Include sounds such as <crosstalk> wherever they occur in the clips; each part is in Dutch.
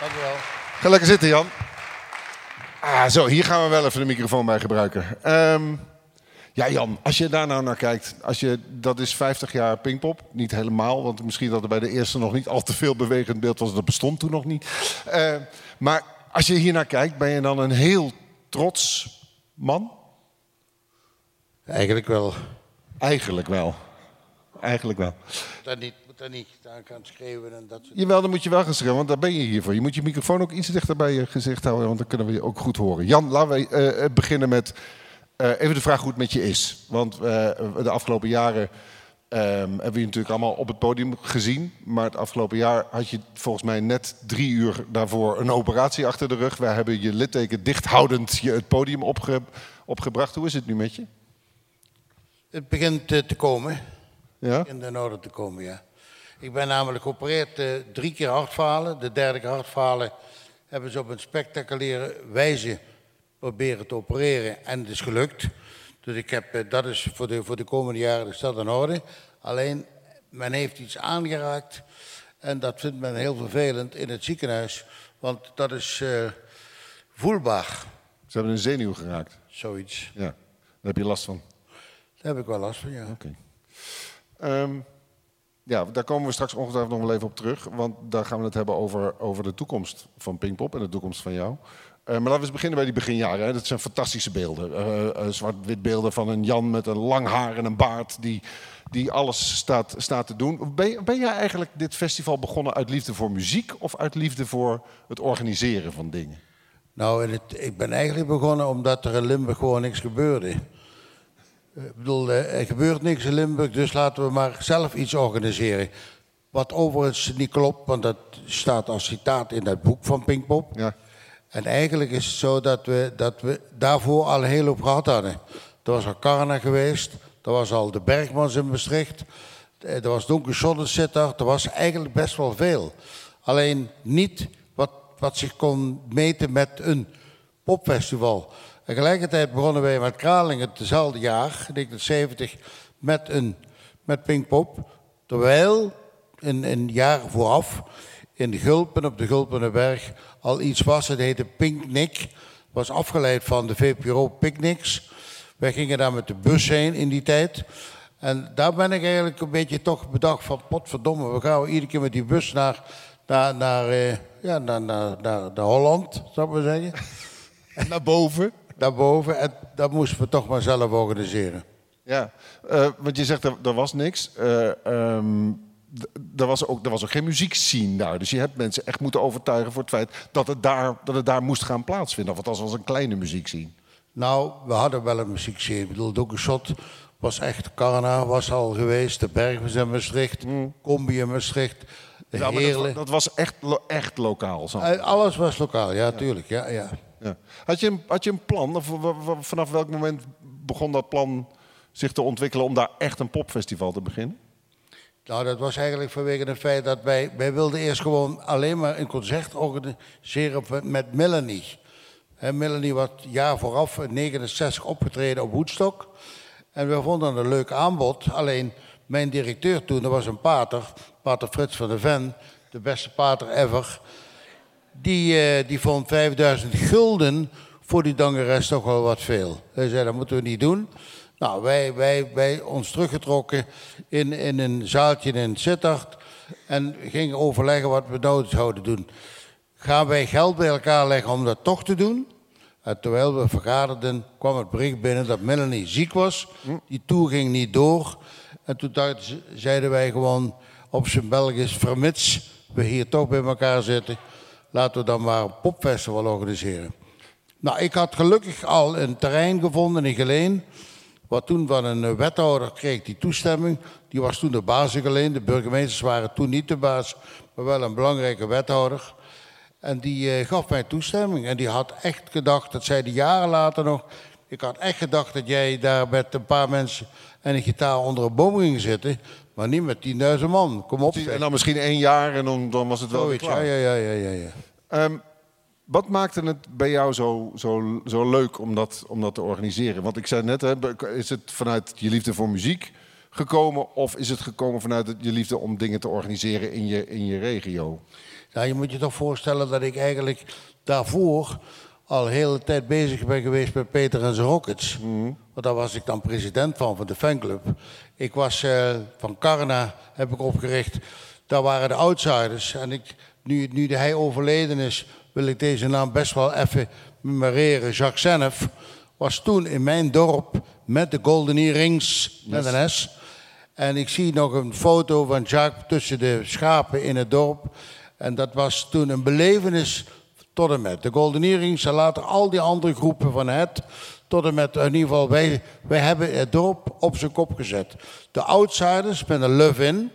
Dank u wel. Ga lekker zitten, Jan. Ah, zo, hier gaan we wel even de microfoon bij gebruiken. Ehm, ja, Jan, als je daar nou naar kijkt, als je, dat is 50 jaar Pinkpop. Niet helemaal, want misschien dat er bij de eerste nog niet al te veel bewegend beeld was. Dat bestond toen nog niet. Eh, maar als je hier naar kijkt, ben je dan een heel trots man? Eigenlijk wel. Eigenlijk wel. Eigenlijk wel. Dat niet, moet dat niet aan gaan schreeuwen en dat soort Jawel, dan moet je wel gaan schreeuwen, want daar ben je hier voor. Je moet je microfoon ook iets dichter bij je gezicht houden, want dan kunnen we je ook goed horen. Jan, laten we eh, eh, beginnen met eh, even de vraag hoe het met je is. Want de afgelopen jaren ehm, hebben we je natuurlijk allemaal op het podium gezien. Maar het afgelopen jaar had je volgens mij net drie uur daarvoor een operatie achter de rug. Wij hebben je litteken dichthoudend je het podium opge- opgebracht. Hoe is het nu met je? Het begint te komen. Ja? In de orde te komen, ja. Ik ben namelijk geopereerd eh, drie keer hartfalen. De derde keer hartfalen hebben ze op een spectaculaire wijze proberen te opereren. En het is gelukt. Dus ik heb, eh, dat is voor de, voor de komende jaren is dat in orde. Alleen, men heeft iets aangeraakt. En dat vindt men heel vervelend in het ziekenhuis. Want dat is eh, voelbaar, Ze hebben een zenuw geraakt. zoiets. Ja, daar heb je last van. Daar heb ik wel last van, ja. Oké. Ehm, ja, daar komen we straks ongetwijfeld nog wel even op terug. Want daar gaan we het hebben over, over de toekomst van Pinkpop en de toekomst van jou. Eh, maar laten we eens beginnen bij die beginjaren. Hè. Dat zijn fantastische beelden. Eh, eh, Zwart-wit beelden van een Jan met een lang haar en een baard die, die alles staat, staat te doen. Ben, ben jij eigenlijk dit festival begonnen uit liefde voor muziek of uit liefde voor het organiseren van dingen? Nou, het, ik ben eigenlijk begonnen omdat er in Limburg gewoon niks gebeurde. Ik bedoel, eh, er gebeurt niks in Limburg, dus laten we maar zelf iets organiseren. Wat overigens niet klopt, want dat staat als citaat in dat boek van Pinkpop. Ja. En eigenlijk is het zo dat we, dat we daarvoor al een hele hoop gehad hadden. Er was al Carna geweest, er was al de Bergmans in Maastricht, eh, er was Donker Sonnensitter, er was eigenlijk best wel veel. Alleen niet wat, wat zich kon meten met een popfestival. Tegelijkertijd begonnen wij met Kralingen hetzelfde jaar, 1970, met, een, met Pinkpop. Terwijl in een jaar vooraf in Gulpen, op de Gulpenenberg, al iets was. Het heette Pinknik. Was afgeleid van de VPRO Picnics. Wij gingen daar met de bus heen in die tijd. En daar ben ik eigenlijk een beetje toch bedacht van... potverdomme, we gaan iedere keer met die bus naar, naar, naar, eh, ja, naar, naar, naar, naar Holland, zou ik maar zeggen. En <laughs> naar boven? Daarboven. En dat moesten we toch maar zelf organiseren. Ja, eh, want je zegt er, er was niks. D- er, was ook, er was ook geen muziekscene daar. Dus je hebt mensen echt moeten overtuigen voor het feit dat het daar, dat het daar moest gaan plaatsvinden. Of althans was een kleine muziekscene. Nou, we hadden wel een muziekscene. Ik bedoel, Dokke Shot was echt... Carna was al geweest. De Berg was in Maastricht. Combi in Maastricht. Ja, dat, was echt, echt lokaal. Zo. Eh, Alles was lokaal, ja, tuurlijk. Ja, ja. Had, je een, had je een plan? Of vanaf welk moment begon dat plan zich te ontwikkelen om daar echt een popfestival te beginnen? Nou, dat was eigenlijk vanwege het feit dat wij... Wij wilden eerst gewoon alleen maar een concert organiseren met- Melanie. Hè, Melanie was jaar vooraf, in 69, opgetreden op Woodstock. En we vonden dat een leuk aanbod. Alleen mijn directeur toen, dat was een pater, pater Frits van de Ven, de beste pater ever. Die, eh, die vond 5000 gulden voor die dangeres toch wel wat veel. Hij zei, dat moeten we niet doen. Nou, wij, wij, wij ons teruggetrokken in, in een zaaltje in Sittard en gingen overleggen wat we nou zouden doen. Gaan wij geld bij elkaar leggen om dat toch te doen? En terwijl we vergaderden, kwam het bericht binnen dat Melanie ziek was. Die tour ging niet door. En toen zeiden wij gewoon op zijn Belgisch, vermits we hier toch bij elkaar zitten, laten we dan maar een popfestival organiseren. Nou, ik had gelukkig al een terrein gevonden in Geleen. Wat toen van een eh, wethouder kreeg die toestemming. Die was toen de baas in Geleen. De burgemeesters waren toen niet de baas, maar wel een belangrijke wethouder. En die eh, gaf mij toestemming. En die had echt gedacht, dat zei hij jaren later nog. Ik had echt gedacht dat jij daar met een paar mensen en een gitaar onder een boom ging zitten. Maar niet met 10.000 man. Kom op. En dan misschien één jaar en dan, dan was het wel weer klaar. ja, ja, ja, ja, ja, ja. Ehm, wat maakte het bij jou zo, zo, zo leuk om dat, om dat te organiseren? Want ik zei net, hè, is het vanuit je liefde voor muziek gekomen? Of is het gekomen vanuit je liefde om dingen te organiseren in je, in je regio? Nou, je moet je toch voorstellen dat ik eigenlijk daarvoor al de hele tijd bezig ben geweest met Peter en zijn Rockets. Want daar was ik dan president van, van de fanclub. Ik was eh, van Carna, heb ik opgericht. Daar waren de outsiders. En ik, nu, nu hij overleden is, wil ik deze naam best wel even memoreren. Jacques Senef was toen in mijn dorp met de Golden Earrings, met een S. En ik zie nog een foto van Jacques tussen de schapen in het dorp. En dat was toen een belevenis tot en met de Golden Earrings en later al die andere groepen van het. Tot en met, in ieder geval, wij, wij hebben het dorp op zijn kop gezet. De outsiders met een love-in.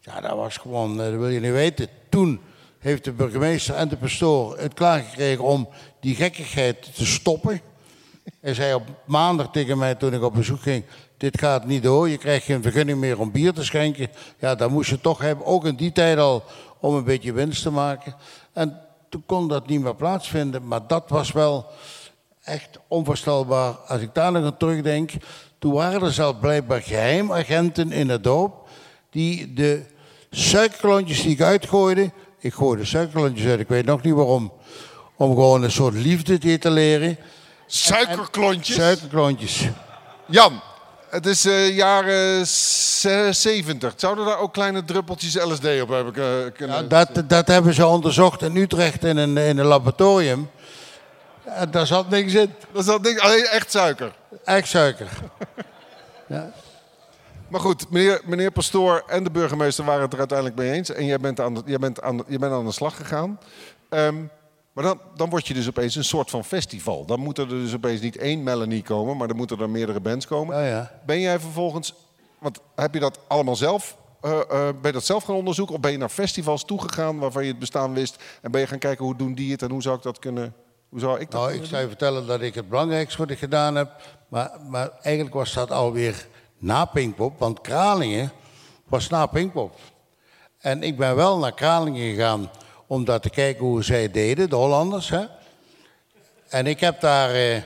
Ja, dat was gewoon, eh, dat wil je niet weten. Toen heeft de burgemeester en de pastoor het klaargekregen om die gekkigheid te stoppen. Hij zei op maandag tegen mij toen ik op bezoek ging: Dit gaat niet door, je krijgt geen vergunning meer om bier te schenken. Ja, dat moest je toch hebben, ook in die tijd al, om een beetje winst te maken. En toen kon dat niet meer plaatsvinden, maar dat was wel echt onvoorstelbaar. Als ik daar nog aan terugdenk, toen waren er zelfs blijkbaar geheimagenten in het dorp die de suikerklontjes die ik uitgooide, ik gooide suikerklontjes uit, ik weet nog niet waarom, om gewoon een soort liefde te etaleren. Suikerklontjes. Suikerklontjes. Jan, het is eh, jaren ze- 70. Zouden daar ook kleine druppeltjes LSD op hebben kunnen? Ja, dat, dat hebben ze onderzocht in Utrecht in een, in een laboratorium. Ja, daar zat niks in. Is dat ding, alleen echt suiker. Echt suiker. <laughs> Maar goed, meneer, meneer Pastoor en de burgemeester waren het er uiteindelijk mee eens. En jij bent aan de, jij bent aan de, jij bent aan de slag gegaan. Ehm, maar dan, dan word je dus opeens een soort van festival. Dan moet er dus opeens niet één Melanie komen, maar dan moeten er meerdere bands komen. Ja, ja. Ben jij vervolgens, want heb je dat allemaal zelf, eh, eh, ben je dat zelf gaan onderzoeken? Of ben je naar festivals toegegaan waarvan je het bestaan wist? En ben je gaan kijken hoe doen die het en hoe zou ik dat kunnen, hoe zou ik dat Nou, ik zou je vertellen dat ik het belangrijkste wat ik gedaan heb. Maar, maar eigenlijk was dat alweer na Pinkpop, want Kralingen was na Pinkpop. En ik ben wel naar Kralingen gegaan om daar te kijken hoe zij deden, de Hollanders. Hè? En ik heb daar. eh,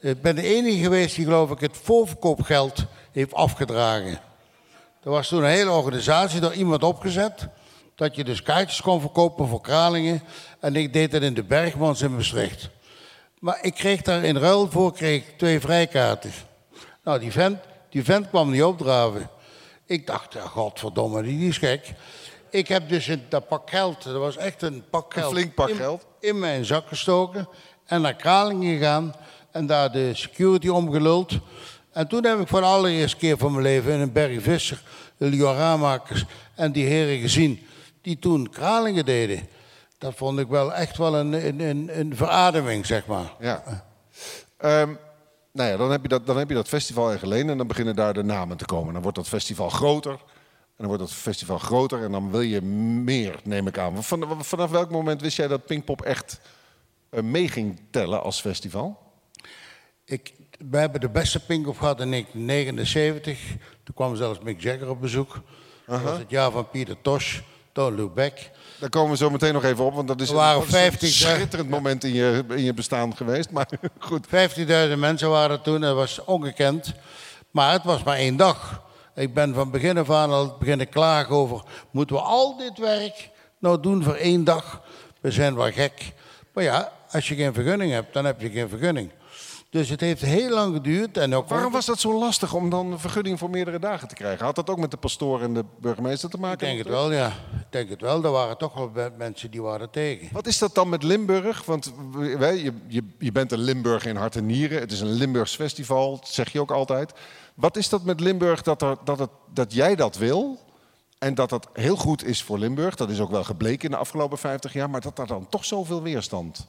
ik ben de enige geweest die, geloof ik, het voorverkoopgeld heeft afgedragen. Er was toen een hele organisatie door iemand opgezet. Dat je dus kaartjes kon verkopen voor Kralingen. En ik deed dat in de Bergmans in Maastricht. Maar ik kreeg daar in ruil voor kreeg twee vrijkaarten. Nou, die vent, die vent kwam niet opdraven. Ik dacht, godverdomme, die is gek. Ik heb dus een, dat pak geld, dat was echt een pak geld. flink pak in, geld. In mijn zak gestoken en naar Kralingen gegaan. En daar de security omgeluld. En toen heb ik voor de allereerste keer van mijn leven in een Berry Visser, de Lioramakers en die heren gezien die toen Kralingen deden. Dat vond ik wel echt wel een, een, een, een verademing, zeg maar. Ja. Ehm, nou ja, dan heb, je dat, dan heb je dat festival in Geleen en dan beginnen daar de namen te komen. Dan wordt dat festival groter. En dan wordt dat festival groter en dan wil je meer, neem ik aan. Van, vanaf welk moment wist jij dat Pinkpop echt eh, mee ging tellen als festival? Ik, we hebben de beste Pinkpop gehad in 1979. Toen kwam zelfs Mick Jagger op bezoek. Dat was het jaar van Pieter Tosh, Look Back. Daar komen we zo meteen nog even op, want dat is, waren een, dat is een 50, hè? schitterend moment in je, in je bestaan geweest. Maar <laughs> goed, 15.000 mensen waren er toen, dat was ongekend. Maar het was maar één dag. Ik ben van begin af aan al beginnen klagen over... moeten we al dit werk nou doen voor één dag? We zijn wel gek. Maar ja, als je geen vergunning hebt, dan heb je geen vergunning. Dus het heeft heel lang geduurd. En ook waarom was dat zo lastig om dan een vergunning voor meerdere dagen te krijgen? Had dat ook met de pastoor en de burgemeester te Ik maken? denk het wel, ja. Ik denk het wel. Er waren toch wel mensen die waren tegen. Wat is dat dan met Limburg? Want wij, je, je, je bent een Limburg in hart en nieren. Het is een Limburgs festival, dat zeg je ook altijd. Wat is dat met Limburg dat, er, dat, het, dat jij dat wil? En dat dat heel goed is voor Limburg. Dat is ook wel gebleken in de afgelopen 50 jaar. Maar dat er dan toch zoveel weerstand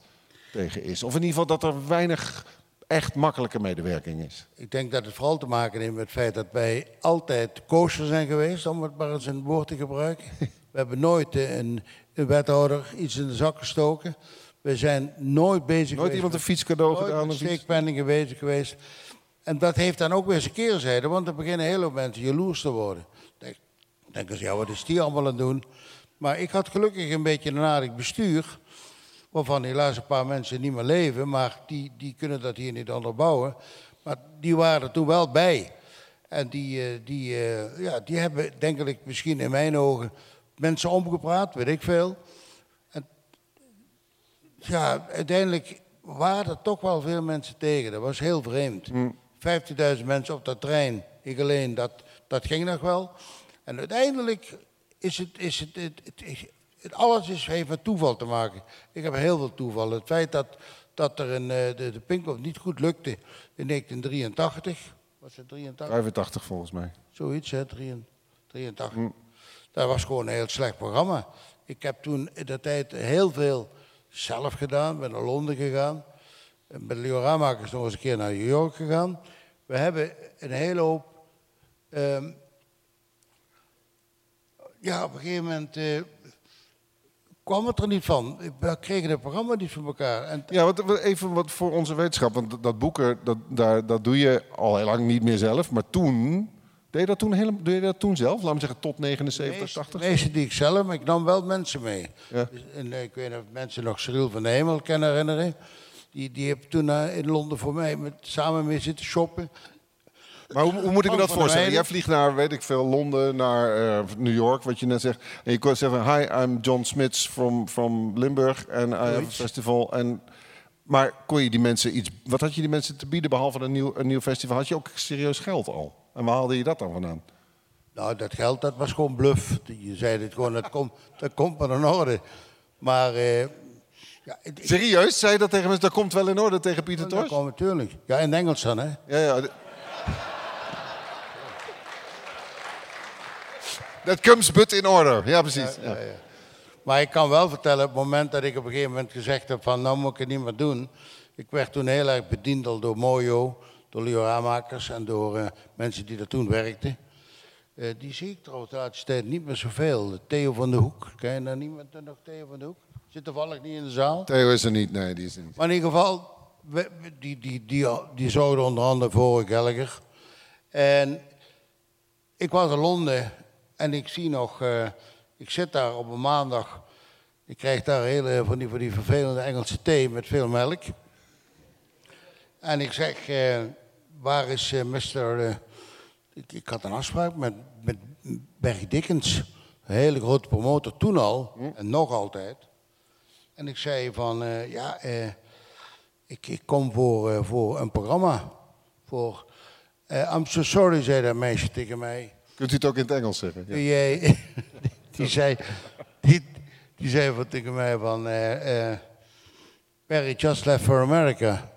tegen is. Of in ieder geval dat er weinig echt makkelijke medewerking is. Ik denk dat het vooral te maken heeft met het feit dat wij altijd kosher zijn geweest, om het maar eens een woord te gebruiken. <laughs> We hebben nooit eh, een, een wethouder iets in de zak gestoken. We zijn nooit bezig Nooit geweest iemand een met- fiets cadeau nooit gedaan? iets? steekpenningen bezig geweest. En dat heeft dan ook weer zijn keerzijde, want er beginnen heel veel mensen jaloers te worden. Denk, denken ze, ja, wat is die allemaal aan het doen? Maar ik had gelukkig een beetje een aardig bestuur, waarvan helaas een paar mensen niet meer leven, maar die, die kunnen dat hier niet onderbouwen. Maar die waren er toen wel bij. En die, eh, die, eh, ja, die hebben, denk ik, misschien in mijn ogen mensen omgepraat, weet ik veel. En ja, uiteindelijk waren er toch wel veel mensen tegen. Dat was heel vreemd. 15.000 mensen op dat trein, ik alleen, dat, dat ging nog wel. En uiteindelijk is het, is het, het, het, is- het- alles is, heeft met toeval te maken. Ik heb heel veel toeval. Het feit dat, dat er een, eh, de, de niet goed lukte in 1983, was het 83? 85 volgens mij. Zoiets, hè, 83. Dat was gewoon een heel slecht programma. Ik heb toen in de tijd heel veel zelf gedaan. Ben naar Londen gegaan. En Met Leo Ramakers nog eens een keer naar New York gegaan. We hebben een hele hoop... ehm, ja, op een gegeven moment eh, kwam het er niet van. We kregen het programma niet van elkaar. En Ja, wat, even wat voor onze wetenschap. Want dat- boeken, dat, daar, dat doe je al heel lang niet meer zelf. Maar toen, deed je dat toen, helemaal, deed je dat toen zelf? Laat me zeggen tot 79, meeste, 80? De meeste die ik zelf, maar ik nam wel mensen mee. Ja. Dus, en, eh, ik weet niet of mensen nog Cyril van de Hemel kunnen herinneren. Die, die heeft toen eh, in Londen voor mij met, samen mee zitten shoppen. Maar hoe, hoe moet ik me dat voorstellen? Jij vliegt naar, weet ik veel, Londen, naar eh, New York, wat je net zegt. En je kon zeggen, hi, I'm John Smits from, from Limburg. En I have a festival. En, maar kon je die mensen iets... Wat had je die mensen te bieden, behalve een nieuw, een nieuw festival? Had je ook serieus geld al? En waar haalde je dat dan vandaan? Nou, dat geld, dat was gewoon bluff. Je zei het gewoon, dat komt, dat komt maar in orde. Maar, eh, ja, ik, Serieus? Zei je dat tegen mensen? Dat komt wel in orde tegen Pieter dat Tosh? kwam natuurlijk. Ja, in Engels dan, hè. Ja, ja. That comes but in order. Ja, precies. Ja, Maar ik kan wel vertellen, op het moment dat ik op een gegeven moment gezegd heb van nou moet ik het niet meer doen. Ik werd toen heel erg bediend al door Mojo, door Leo Ramakers en door eh, mensen die daar toen werkten. Eh, die zie ik trouwens de laatste tijd niet meer zoveel. Theo van de Hoek, ken je daar niemand nog Theo van de Hoek? Zit toevallig niet in de zaal. Theo is er niet. Nee, die is er niet. Maar in ieder geval, we- die, die, die, die zorgde onder andere voor Gallagher. En ik was in Londen en ik zie nog, eh, ik zit daar op een maandag. Ik krijg daar hele van die, van die vervelende Engelse thee met veel melk. En ik zeg, eh, waar is eh, Mr. ik, ik had een afspraak met, met Berg Dickens, een hele grote promotor toen al en nog altijd. En ik zei van, ja, ik, ik kom voor, voor een programma. Voor, I'm so sorry, zei dat meisje tegen mij. Kunt u het ook in het Engels zeggen? Ja. Die, <laughs> zei, die, die zei van tegen mij van, eh eh Barry just left for America.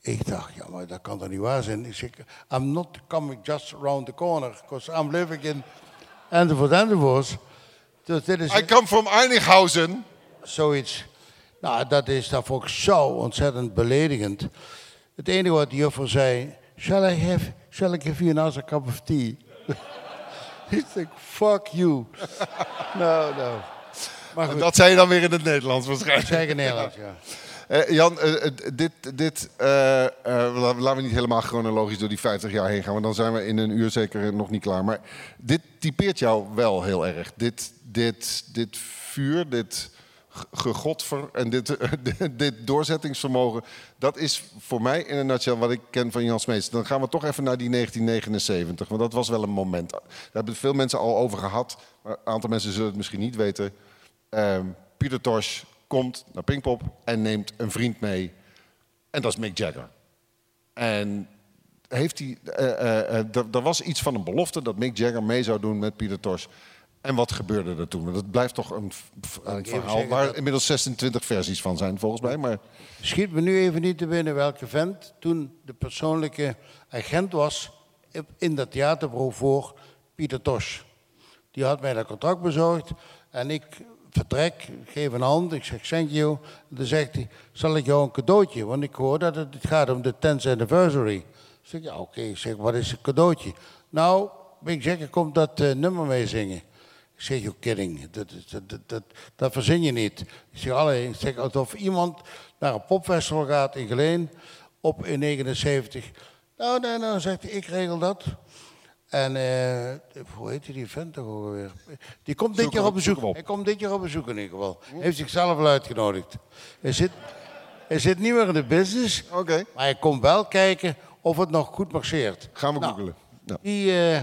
Ik dacht, ja, maar dat kan toch niet waar zijn? Ik zeg, I'm not coming just around the corner, because I'm living in enzovoort enzovoort. Dus dit is I come from Einighausen. zoiets. Nou, dat is vond ik zo ontzettend beledigend. Het enige wat de juffrouw zei, shall I have, shall I give you another cup of tea? <laughs> Ik denk, fuck you. <laughs> no, no. Maar goed, Dat zei je dan weer in het Nederlands waarschijnlijk. in Nederlands, ja. <laughs> Eh, Jan, eh, eh, dit, dit, la- laten we niet helemaal chronologisch door die 50 jaar heen gaan, want dan zijn we in een uur zeker nog niet klaar. Maar dit typeert jou wel heel erg. Dit, dit, dit vuur, dit gegodver en dit, eh, <laughs> dit- dit doorzettingsvermogen, dat is voor mij in een nutshell wat ik ken van Jan Smeets. Dan gaan we toch even naar die 1979, want dat was wel een moment. Daar hebben veel mensen al over gehad, maar een aantal mensen zullen het misschien niet weten. Ehm, Pieter Tosh komt naar Pinkpop en neemt een vriend mee. En dat is Mick Jagger. En heeft hij, er er was iets van een belofte dat Mick Jagger mee zou doen met Pieter Tosh. En wat gebeurde er toen? Want Dat blijft toch een, ik verhaal waar dat- inmiddels 26 versies van zijn, volgens mij. Maar Schiet me nu even niet te binnen welke vent toen de persoonlijke agent was in dat theaterbureau voor Pieter Tosh. Die had mij dat contract bezorgd en ik vertrek, ik geef een hand, ik zeg thank you. Dan zegt hij, zal ik jou een cadeautje, want ik hoor dat het, het gaat om de 10th anniversary. Ik zeg, ja oké, ik zeg, wat is een cadeautje? Nou, Mick Jagger komt dat eh, nummer mee zingen. Ik zeg, you kidding, dat, dat, dat, dat, verzin je niet. Ik zeg, allee, ik zeg, alsof iemand naar een popfestival gaat in Geleen op in 79. Nou, nee, nou, zegt hij, ik regel dat. En eh, hoe heet die, vent toch ook alweer? Die komt dit jaar op bezoek. op. Hij komt dit jaar op bezoek in ieder geval. Heeft zichzelf al uitgenodigd. Hij zit, hij zit niet meer in de business, oké, maar hij komt wel kijken of het nog goed marcheert. gaan we Nou, googelen. Ja. Die, eh,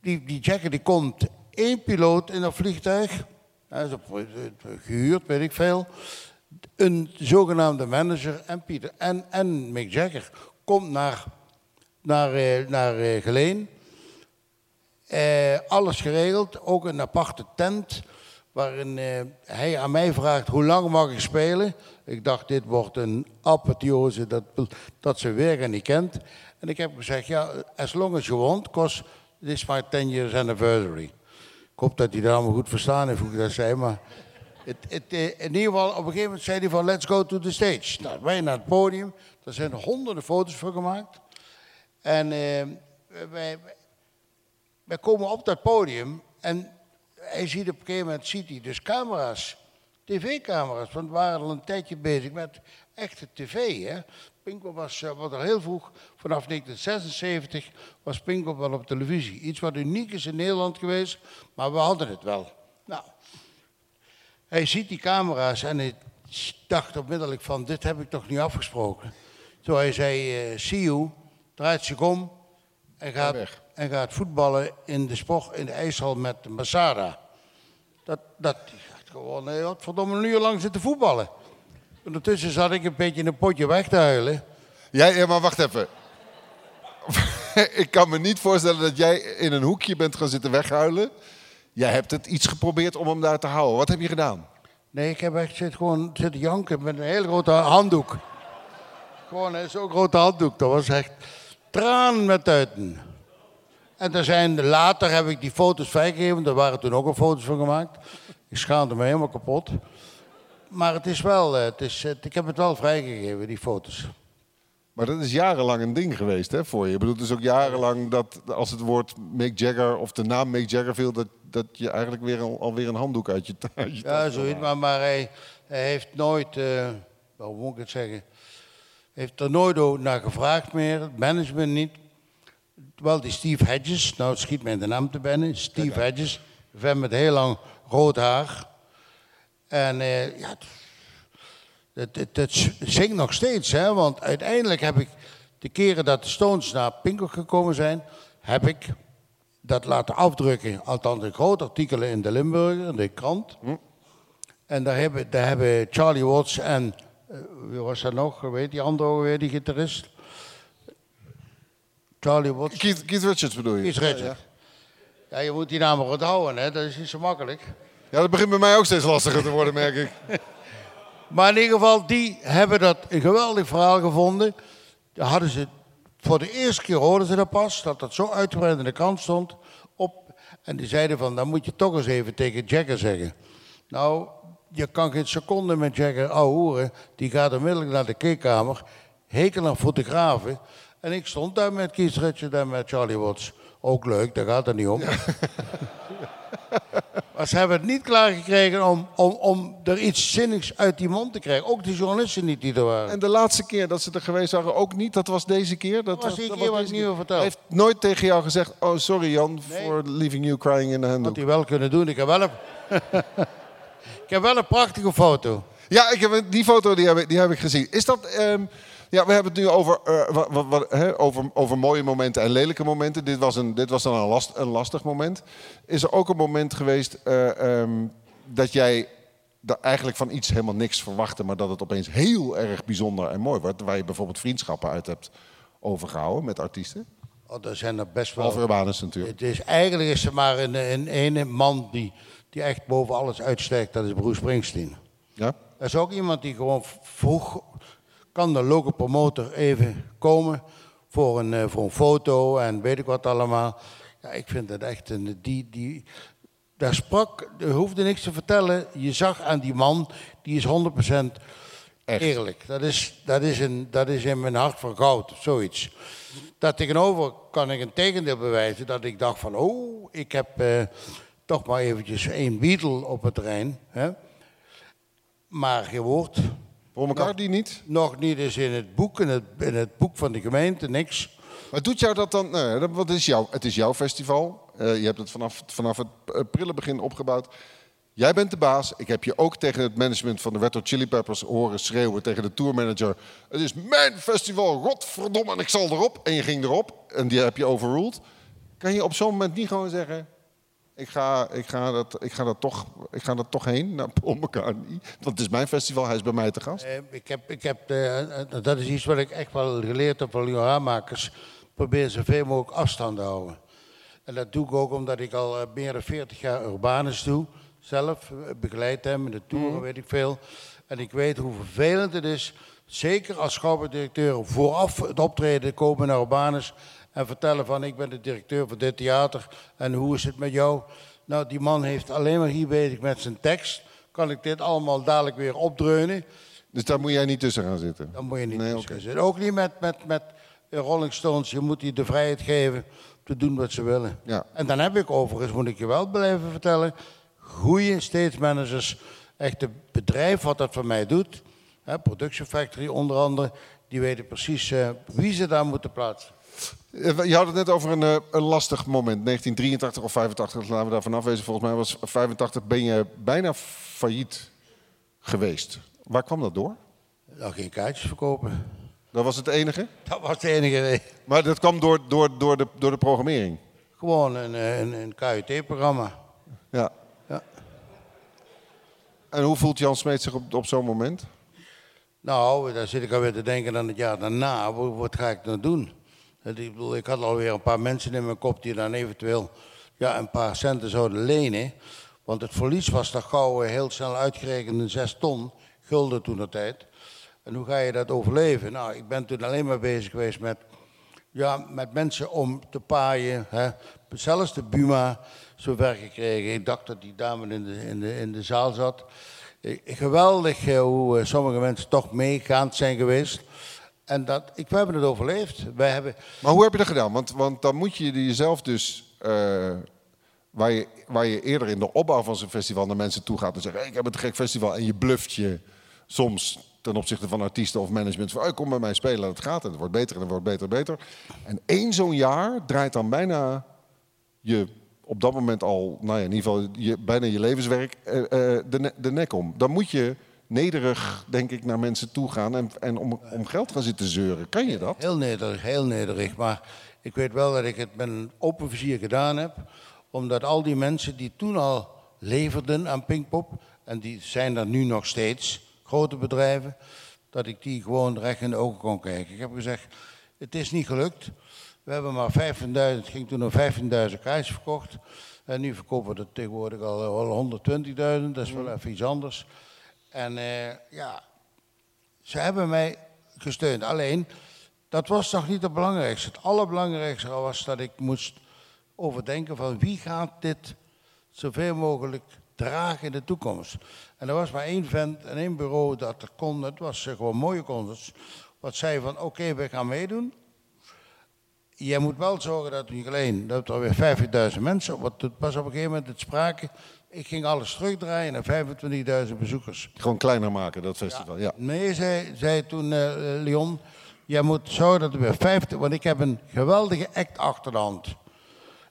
die, die Jagger die komt één piloot in dat vliegtuig. Eh, gehuurd, weet ik veel. Een zogenaamde manager en Pieter en, en Mick Jagger komt naar, naar, eh, naar eh, Geleen. Eh, alles geregeld, ook een aparte tent. Waarin eh, hij aan mij vraagt hoe lang mag ik spelen. Ik dacht, dit wordt een apotheose dat, dat ze weer niet kent. En ik heb gezegd, ja, as long as you want, because this is my 10 years anniversary. Ik hoop dat hij dat allemaal goed verstaan heeft hoe ik dat zei, maar... Eh, in ieder geval, op een gegeven moment zei hij van, let's go to the stage. Nou, wij naar het podium, daar zijn honderden foto's voor gemaakt. En eh, wij, wij komen op dat podium en hij ziet op een gegeven moment ziet hij dus camera's, tv-camera's, want we waren al een tijdje bezig met echte tv. Hè. Pinkpop was, uh, was al heel vroeg, vanaf 1976 was Pinkpop wel op televisie. Iets wat uniek is in Nederland geweest, maar we hadden het wel. Nou, hij ziet die camera's en hij dacht onmiddellijk van, dit heb ik toch niet afgesproken. Toen hij zei, uh, see you, draait zich om en gaat, en gaat voetballen in de, sport, in de ijshal met Masada. Dat, dat gaat gewoon, hij had verdomme een uur lang zitten voetballen. Ondertussen zat ik een beetje in een potje weg te huilen. Jij, ja, maar wacht even. <laughs> ik kan me niet voorstellen dat jij in een hoekje bent gaan zitten weghuilen. Jij hebt het iets geprobeerd om hem daar te houden. Wat heb je gedaan? Nee, ik heb echt zit gewoon zitten janken met een hele grote handdoek. Gewoon zo'n grote handdoek. Dat was echt traan met uiten. En er zijn, later heb ik die foto's vrijgegeven. Daar waren toen ook al foto's van gemaakt. Ik schaamde me helemaal kapot. Maar het is wel, het is, ik heb het wel vrijgegeven, die foto's. Maar dat is jarenlang een ding geweest hè, voor je. Ik bedoel, het is ook jarenlang dat als het woord Mick Jagger of de naam Mick Jagger viel, dat, dat je eigenlijk weer al, alweer een handdoek uit je, <laughs> uit je Ja, zoiets. Maar, maar hij, hij heeft nooit, uh, hoe moet ik het zeggen, heeft er nooit naar gevraagd meer, het management niet. Wel die Steve Hedges, nou het schiet mij de naam te binnen. Steve Hedges, een vent met heel lang rood haar. En uh, ja, het, het, het, zingt nog steeds, hè? want uiteindelijk heb ik de keren dat de Stones naar Pinker gekomen zijn, heb ik dat laten afdrukken, althans een groot artikelen in de Limburger, in de krant. Hm. En daar hebben, daar hebben Charlie Watts en, uh, wie was dat nog, weet die andere weer, die gitarist? Charlie Watts. Keith, Keith Richards bedoel je? Keith Richards. Ja, ja. ja, je moet die namen onthouden, hè? dat is niet zo makkelijk. Ja, dat begint bij mij ook steeds lastiger te worden, merk ik. <laughs> Maar in ieder geval, die hebben dat een geweldig verhaal gevonden. Daar hadden ze, voor de eerste keer hoorden ze dat pas, dat dat zo uitgebreid in de krant stond. Op, en die zeiden van, dan moet je toch eens even tegen Jagger zeggen. Nou, je kan geen seconde met Jagger horen. Die gaat onmiddellijk naar de keekkamer, hekel aan fotografen. En ik stond daar met Keith Richards en met Charlie Watts. Ook leuk, daar gaat het niet om. Ja. <laughs> Maar ze hebben het niet klaargekregen om, om, om er iets zinnigs uit die mond te krijgen. Ook de journalisten niet die er waren. En de laatste keer dat ze er geweest waren ook niet? Dat was deze keer? Dat, dat was die keer wat ik nu vertel. Hij heeft nooit tegen jou gezegd... Oh, sorry Jan, voor leaving you crying in the handle. Had hij wel kunnen doen. Ik heb wel een, <laughs> ik heb wel een prachtige foto. Ja, ik heb, die foto die heb, ik, die heb ik gezien. Is dat... Um, ja, we hebben het nu over, uh, wat, wat, wat, he, over, over mooie momenten en lelijke momenten. Dit was, een, dit was dan een, last, een lastig moment. Is er ook een moment geweest uh, um, dat jij eigenlijk van iets helemaal niks verwachtte, maar dat het opeens heel erg bijzonder en mooi wordt? Waar je bijvoorbeeld vriendschappen uit hebt overgehouden met artiesten? Oh, er zijn er best wel. Of Urbanus natuurlijk. Het is, eigenlijk is er maar een, een ene man die, die echt boven alles uitsteekt, dat is Bruce Springsteen. Ja? Er is ook iemand die gewoon vroeg kan de local promotor even komen voor een, uh, voor een foto en weet ik wat allemaal. Ja, ik vind het echt een. Die, die, daar sprak, er hoefde niks te vertellen. Je zag aan die man, die is 100% echt. eerlijk. Dat is, dat, is een, dat is in mijn hart van goud, zoiets. Daar tegenover kan ik een tegendeel bewijzen dat ik dacht van, oh, ik heb uh, toch maar eventjes één Beatle op het terrein. Hè? Maar je woord, Paul McCartney niet? Nog niet eens in het boek, in het, in het boek van de gemeente, niks. Maar doet jou dat dan... Wat is jouw, het is jouw festival. Uh, je hebt het vanaf, vanaf het prille begin opgebouwd. Jij bent de baas. Ik heb je ook tegen het management van de Red Hot Chili Peppers horen schreeuwen tegen de tourmanager. Het is mijn festival, godverdomme, en ik zal erop. En je ging erop en die heb je overruled. Kan je op zo'n moment niet gewoon zeggen... Ik ga, ik, ga dat, ik, ga dat toch, ik ga dat toch heen naar Paul McCartney. Want het is mijn festival, hij is bij mij te gast. Eh, ik heb, ik heb, eh, eh, dat is iets wat ik echt wel geleerd heb van jonge aanmakers. Probeer zoveel mogelijk afstand te houden. En dat doe ik ook omdat ik al eh, meer dan 40 jaar Urbanus doe. Zelf begeleid hem in de toeren, weet ik veel. En ik weet hoe vervelend het is. Zeker als schouwburgdirecteur vooraf het optreden komen naar Urbanus. En vertellen van ik ben de directeur van dit theater. En hoe is het met jou? Nou, die man heeft alleen maar hier bezig met zijn tekst. Kan ik dit allemaal dadelijk weer opdreunen? Dus daar moet jij niet tussen gaan zitten. Dan moet je niet Nee, tussen oké. zitten. Ook niet met, met, met Rolling Stones. Je moet die de vrijheid geven te doen wat ze willen. Ja. En dan heb ik overigens, moet ik je wel blijven vertellen, goede stage managers. Echt het bedrijf wat dat voor mij doet, hè, Production Factory onder andere, die weten precies eh, wie ze daar moeten plaatsen. Eh, Je had het net over een, eh, een lastig moment. 1983 of 85, laten we daar vanaf wezen. Volgens mij was 85 ben je bijna failliet geweest. Waar kwam dat door? Nou, geen kaartjes verkopen. Dat was het enige? Dat was de enige reden. Maar dat kwam door, door, door, de, door de programmering. Gewoon een, eh, een, een KUT-programma. Ja. Ja. En hoe voelt Jan Smeet zich op, op zo'n moment? Nou, daar zit ik alweer te denken aan het jaar daarna. Wat, ga ik nou doen? Ik, had alweer een paar mensen in mijn kop die dan eventueel ja, een paar centen zouden lenen. Want het verlies was toch gauw eh, heel snel uitgerekend in 6 ton, gulden toen de tijd. En hoe ga je dat overleven? Nou, ik ben toen alleen maar bezig geweest met, ja, met mensen om te paaien. Hè. Zelfs de Buma zover gekregen. Ik dacht dat die dame in de, in de, in de zaal zat. Eh, Geweldig eh, hoe sommige mensen toch meegaand zijn geweest. En dat, ik, we hebben het overleefd. Wij hebben, Maar hoe heb je dat gedaan? Want, want dan moet je jezelf dus... eh, waar, je, waar je eerder in de opbouw van zo'n festival naar mensen toe gaat en zegt... Ik heb te gek festival. En je bluft je soms ten opzichte van artiesten of management... van oh, kom bij mij spelen, het gaat en het wordt beter en het wordt beter en beter. En één zo'n jaar draait dan bijna je op dat moment al... nou ja, in ieder geval je, bijna je levenswerk eh, eh, de, de nek om. Dan moet je nederig, denk ik, naar mensen toe gaan... en, en om, om geld gaan zitten zeuren. Kan je dat? Heel nederig, heel nederig. Maar ik weet wel dat ik het met een open vizier gedaan heb. Omdat al die mensen die toen al leverden aan Pinkpop... en die zijn er nu nog steeds, grote bedrijven... dat ik die gewoon recht in de ogen kon kijken. Ik heb gezegd, het is niet gelukt. We hebben maar 15.000, het ging toen om 15.000 kaartjes verkocht. En nu verkopen we er tegenwoordig al, al 120.000, dat is wel even iets anders. En eh, ja, ze hebben mij gesteund. Alleen, dat was nog niet het belangrijkste. Het allerbelangrijkste was dat ik moest overdenken van wie gaat dit zoveel mogelijk dragen in de toekomst. En er was maar één vent en één bureau dat er kon, dat was eh, gewoon mooie concerts, wat zei van oké, we gaan meedoen. Jij moet wel zorgen dat niet alleen, dat er weer 50.000 mensen, want het was op een gegeven moment het sprake, ik ging alles terugdraaien naar 25.000 bezoekers. Gewoon kleiner maken, dat festival. Ja. Nee, zei, zei toen eh, Leon, jij moet zorgen dat er weer 50, want ik heb een geweldige act achter de hand.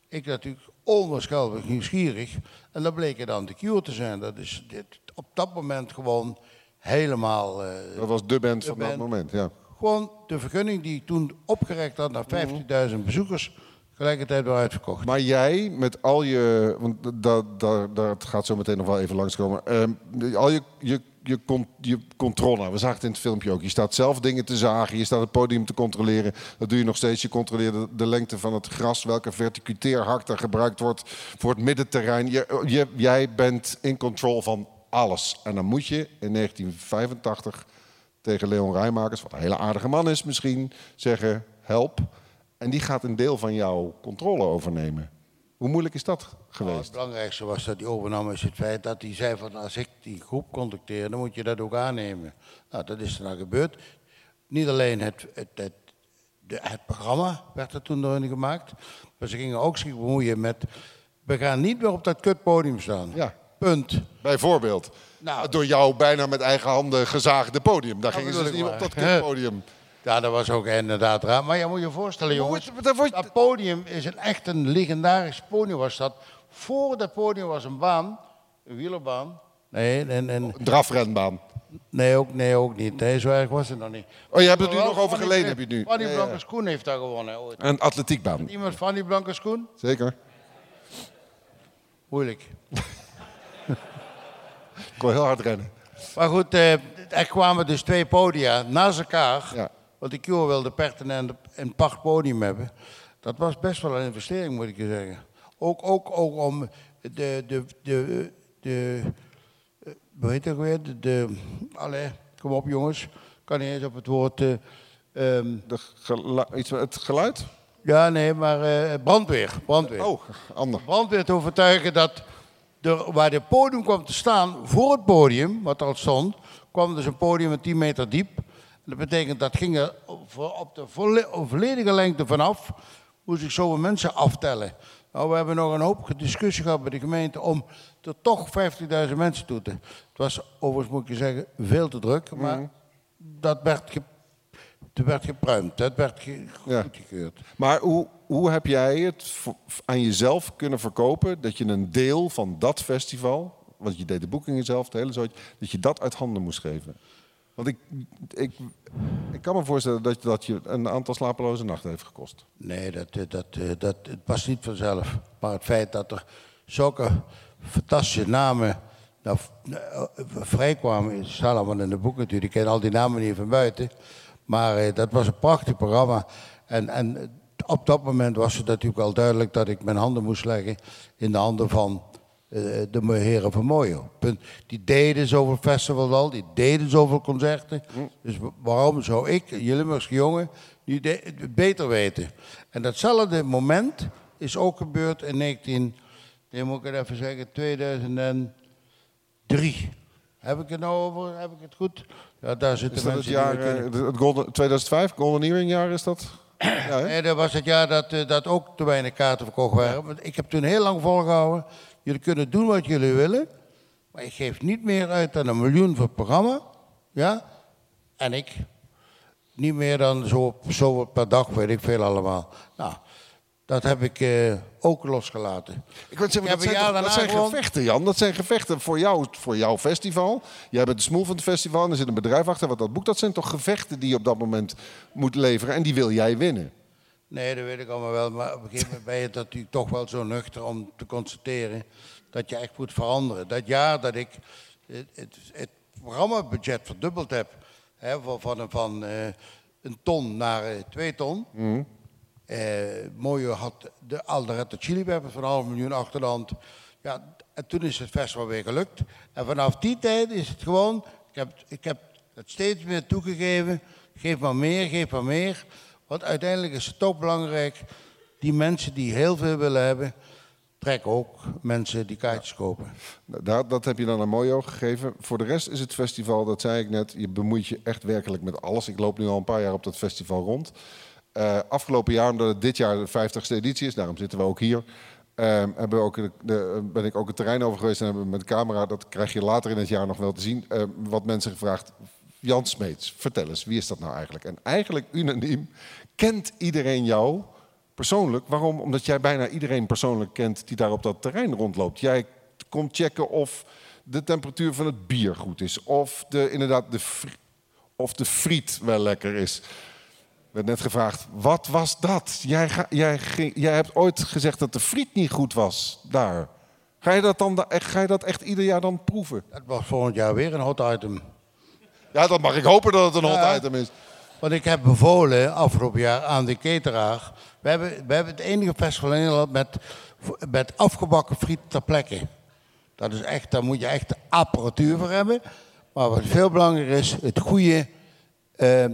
Ik natuurlijk onwaarschijnlijk nieuwsgierig. En dat bleek dan de Cure te zijn. Dat is dit, op dat moment gewoon helemaal... eh, Dat was de band van De dat band. moment. Ja. gewoon de vergunning die ik toen opgerekt had naar 15.000 bezoekers, gelijkertijd weer uitverkocht. Maar jij, met al je. Want dat, dat, dat gaat zo meteen nog wel even langskomen. Ehm, al je, je, je, con- je controle. We zagen het in het filmpje ook. Je staat zelf dingen te zagen. Je staat het podium te controleren. Dat doe je nog steeds. Je controleert de, lengte van het gras. Welke verticuteerhak er gebruikt wordt voor het middenterrein. Je, jij bent in control van alles. En dan moet je in 1985 tegen Leon Rijmakers, wat een hele aardige man is misschien, zeggen: help. En die gaat een deel van jouw controle overnemen. Hoe moeilijk is dat Nou, het geweest? belangrijkste was dat hij overnam is het feit dat hij zei van als ik die groep contacteer, dan moet je dat ook aannemen. Nou, dat is er nou gebeurd. Niet alleen het, het, het, het programma werd er toen door hen gemaakt, maar ze gingen ook zich bemoeien met, we gaan niet meer op dat kutpodium staan. Ja. Punt. Bijvoorbeeld, Nou. door jou bijna met eigen handen gezaagde podium. Daar gingen ze dus niet op dat maar. <laughs> Ja, dat was ook inderdaad raar. Maar je moet je voorstellen, jongens. Dat podium is een echt een legendarisch podium was dat. Voor dat podium was een baan Een wielerbaan. Nee, en, en, Een drafrenbaan. nee, ook, nee, ook niet. Nee, zo erg was het nog niet. Oh, je hebt het nu nog over geleden, heb je het nu. Fanny ja. Blanke Schoen heeft daar gewonnen ooit. Een atletiekbaan. Iemand Fanny Blanke Schoen? Zeker. Moeilijk. Ik <laughs> kon heel hard rennen. Maar goed, eh, er kwamen dus twee podia naast elkaar. Ja. Want de Cure wilde pertinent een pacht podium hebben. Dat was best wel een investering, moet ik je zeggen. Ook, ook, ook om de, de, de, de, eh, hoe heet dat weer? De, de, allee, kom op jongens. Ik kan niet eens op het woord. eh, ehm, De gelu- iets met het geluid? ja, nee, maar eh, brandweer. brandweer. Oh, ander. brandweer te overtuigen dat er, waar het podium kwam te staan, voor het podium, wat al stond, kwam dus een podium van 10 meter diep. Dat betekent dat ging er op de volle- volledige lengte vanaf, moest ik zo mensen aftellen. Nou, we hebben nog een hoop discussie gehad bij de gemeente om er toch 50.000 mensen toe te. Het was overigens, moet ik je zeggen, veel te druk, maar dat werd, ge, dat werd gepruimd, dat werd ge, Ja. goedgekeurd. Maar hoe, hoe heb jij het aan jezelf kunnen verkopen dat je een deel van dat festival, want je deed de boekingen zelf, de hele zootje, dat je dat uit handen moest geven? Want ik, ik, ik kan me voorstellen dat, dat je een aantal slapeloze nachten heeft gekost. Nee, dat, eh, dat, eh, dat, het was niet vanzelf. Maar het feit dat er zulke fantastische namen nou, eh, vrijkwamen, het staat allemaal in de boek natuurlijk, ik ken al die namen niet van buiten. Maar dat was een prachtig programma. En, en op dat moment was het natuurlijk al duidelijk dat ik mijn handen moest leggen in de handen van de heren van. Punt. Die deden zoveel festivals al, die deden zoveel concerten. Dus wa- waarom zou ik, Limburgse jongen, het beter weten? En datzelfde moment is ook gebeurd in 19, nee, moet ik het even zeggen, 2003. Heb ik het nou over? Heb ik het goed? Ja, daar zitten Is dat het mensen jaar, eh, het Golden, 2005, Golden Earring jaar is dat? <clears throat> Ja? Nee, dat was het jaar dat, eh, dat ook te weinig kaarten verkocht waren. Ik heb toen heel lang volgehouden. Jullie kunnen doen wat jullie willen. Maar ik geef niet meer uit dan een miljoen voor het programma. Ja? En ik niet meer dan zo, zo per dag, weet ik veel allemaal. Nou, dat heb ik eh, ook losgelaten. Ik wil zeggen, dat zijn, toch- dat zijn gewoon- gevechten, Jan. Dat zijn gevechten voor, jou, voor jouw festival. Jij bent de smoel van het festival en er zit een bedrijf achter wat dat boekt. Dat zijn toch gevechten die je op dat moment moet leveren en die wil jij winnen. Nee, dat weet ik allemaal wel. Maar op een gegeven moment ben je natuurlijk toch wel zo nuchter om te constateren dat je echt moet veranderen. Dat jaar dat ik het, het, het programmabudget verdubbeld heb, hè, van, van, van eh, een ton naar eh, twee ton. Mooie had de Alderette Chili Peppers van een half miljoen achter de hand. Ja, en toen is het festival weer gelukt. En vanaf die tijd is het gewoon, ik heb, ik heb het steeds meer toegegeven. Geef maar meer, geef maar meer. Want uiteindelijk is het toch belangrijk, die mensen die heel veel willen hebben, trekken ook mensen die kaartjes kopen. Dat, dat heb je dan aan Mojo gegeven. Voor de rest is het festival, dat zei ik net, je bemoeit je echt werkelijk met alles. Ik loop nu al een paar jaar op dat festival rond. Eh, afgelopen jaar, omdat het dit jaar de 50ste editie is, daarom zitten we ook hier, eh, hebben ook de, ben ik ook het terrein over geweest en hebben we met de camera, dat krijg je later in het jaar nog wel te zien, eh, wat mensen gevraagd. Jan Smeets, vertel eens, wie is dat nou eigenlijk? En eigenlijk unaniem kent iedereen jou persoonlijk. Waarom? Omdat jij bijna iedereen persoonlijk kent die daar op dat terrein rondloopt. Jij komt checken of de temperatuur van het bier goed is. Of de, inderdaad de, of de friet wel lekker is. Er werd net gevraagd, wat was dat? Jij, ga- jij, jij hebt ooit gezegd dat de friet niet goed was daar. Ga je dat, dan, ga je dat echt ieder jaar dan proeven? Dat was volgend jaar weer een hot item. Ja, dan mag ik hopen dat het een hot Ja. item is. Want ik heb bevolen afgelopen jaar aan de cateraar. We hebben, we hebben het enige festival in Nederland met, met afgebakken friet ter plekke. Dat is echt, daar moet je echt de apparatuur voor hebben. Maar wat veel belangrijker is, het goede, eh,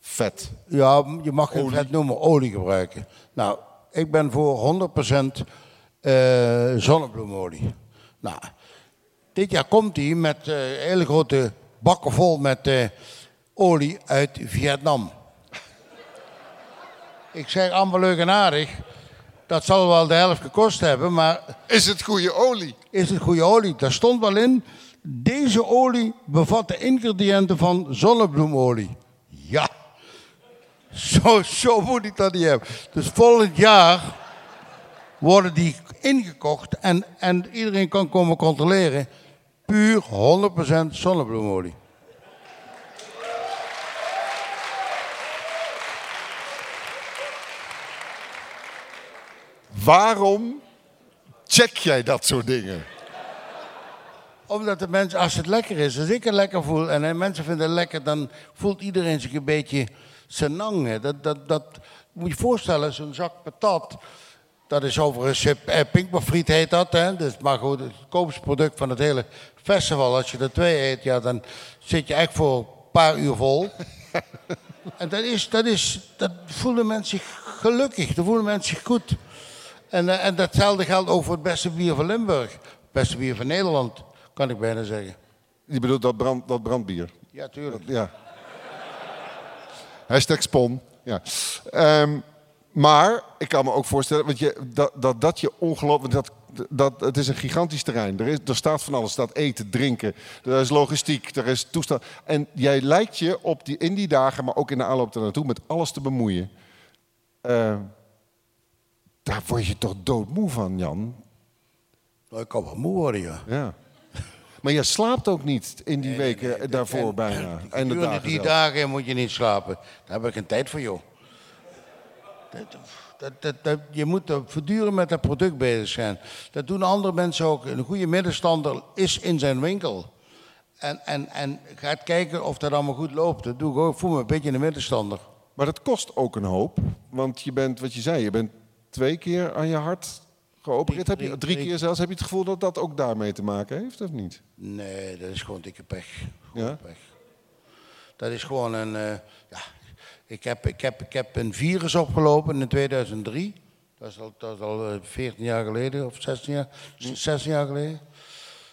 Vet. ja, je mag het vet noemen, olie gebruiken. Nou, ik ben voor 100% eh zonnebloemolie. Nou, dit jaar komt hij met eh, hele grote bakken vol met eh, olie uit Vietnam. Ik zeg allemaal leuk en aardig. Dat zal wel de helft gekost hebben, maar Is het goede olie? is het goede olie? Daar stond wel in. Deze olie bevat de ingrediënten van zonnebloemolie. Ja. Zo, zo moet ik dat niet hebben. Dus volgend jaar worden die ingekocht en, en iedereen kan komen controleren. Puur 100% zonnebloemolie. Waarom check jij dat soort dingen? Omdat de mensen, als het lekker is, als ik het lekker voel en hè, mensen vinden het lekker, dan voelt iedereen zich een beetje senang. hè. Dat, dat, dat moet je voorstellen, zo'n zak patat. Dat is overigens, eh, Pinkpopfriet heet dat, hè. Dus, maar goed, het goedkoopste product van het hele festival. Als je er twee eet, ja, dan zit je echt voor een paar uur vol. <laughs> en dat, is, dat, is, dat voelen mensen zich gelukkig, dat voelen mensen zich goed. En, eh, en datzelfde geldt ook voor het beste bier van Limburg. Het beste bier van Nederland, kan ik bijna zeggen. Je bedoelt dat, brand, dat brandbier? Ja, tuurlijk. Ja. Hashtag spon. Ja. Ehm, maar ik kan me ook voorstellen, want je, dat, dat, dat je ongelooflijk. Dat, dat, het is een gigantisch terrein. Er, is, er staat van alles. Er staat eten, drinken. Er is logistiek. Er is toestand. En jij lijkt je op die, in die dagen, maar ook in de aanloop naartoe, met alles te bemoeien. Eh, daar word je toch doodmoe van, Jan? Nou, ik kan wel moe worden, ja. Ja. Maar je slaapt ook niet in die weken daarvoor En- bijna. En de dagen die zelf. dagen moet je niet slapen. Daar heb ik geen tijd voor, joh. Dat, dat, dat, dat- je moet voortdurend met dat product bezig zijn. Dat doen andere mensen ook. Een goede middenstander is in zijn winkel. En, en, en gaat kijken of dat allemaal goed loopt. Dat doe ik ook. Ik voel me een beetje een middenstander. Maar dat kost ook een hoop. Want je bent, wat je zei, je bent twee keer aan je hart geopereerd. Heb je, Drie- drie keer zelfs. Heb je het gevoel dat dat ook daarmee te maken heeft, of niet? Nee, dat is gewoon dikke pech. Gewoon Ja? pech. Dat is gewoon een. eh, ja, ik, heb, ik, heb, ik heb een virus opgelopen in 2003. Dat is al, dat is al eh, 14 jaar geleden of 16 jaar, 16 jaar geleden.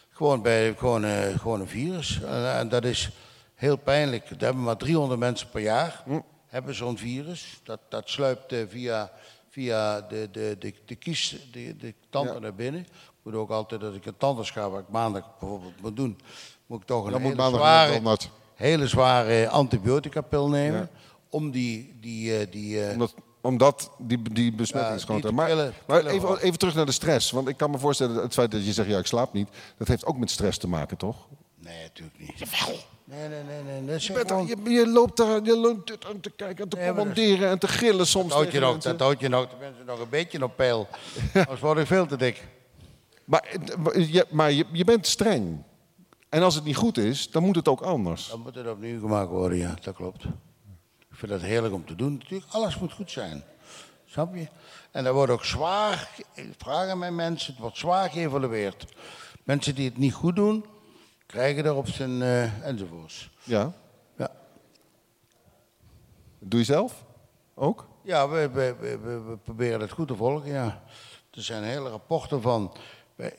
Gewoon, bij, gewoon, eh, gewoon een virus. En, en dat is heel pijnlijk. Er hebben maar 300 mensen per jaar hebben zo'n virus. Dat, dat sluipt eh, via, via de, de, de, de kies, de, de tanden Ja. naar binnen. Ik moet ook altijd, als ik een tandarts ga, wat ik maandag bijvoorbeeld moet doen, moet ik toch een Dan moet hele maandag zware, hele zware antibiotica-pil nemen. Ja. Om die, die, eh, die eh, Omdat, omdat die, die besmetting Ja, is groter. die Maar, even, even terug naar de stress. Want ik kan me voorstellen, dat het feit dat je zegt, ja, ik slaap niet. Dat heeft ook met stress te maken, toch? Nee, natuurlijk niet. Nee, nee, nee. nee. Dat is Je, bent gewoon- er- je, je loopt daar je loopt dit aan te kijken en te Nee, maar dat- commanderen en te gillen soms. dat houdt je tegen nog, mensen. dat houdt je nog tenminste nog een beetje op peil. <laughs> Anders word ik veel te dik. Maar, eh, je, maar je, je bent streng. En als het niet goed is, dan moet het ook anders. Dan moet het opnieuw gemaakt worden, ja, dat klopt. Ik vind dat heerlijk om te doen. Natuurlijk, alles moet goed zijn. Snap je? En dat wordt ook zwaar, ik vraag aan mijn mensen, het wordt zwaar geëvalueerd. Mensen die het niet goed doen, krijgen er op zijn eh, enzovoorts. Ja. Ja, Doe je zelf? Ook? ja we, we, we, we- we proberen het goed te volgen, ja. Er zijn hele rapporten van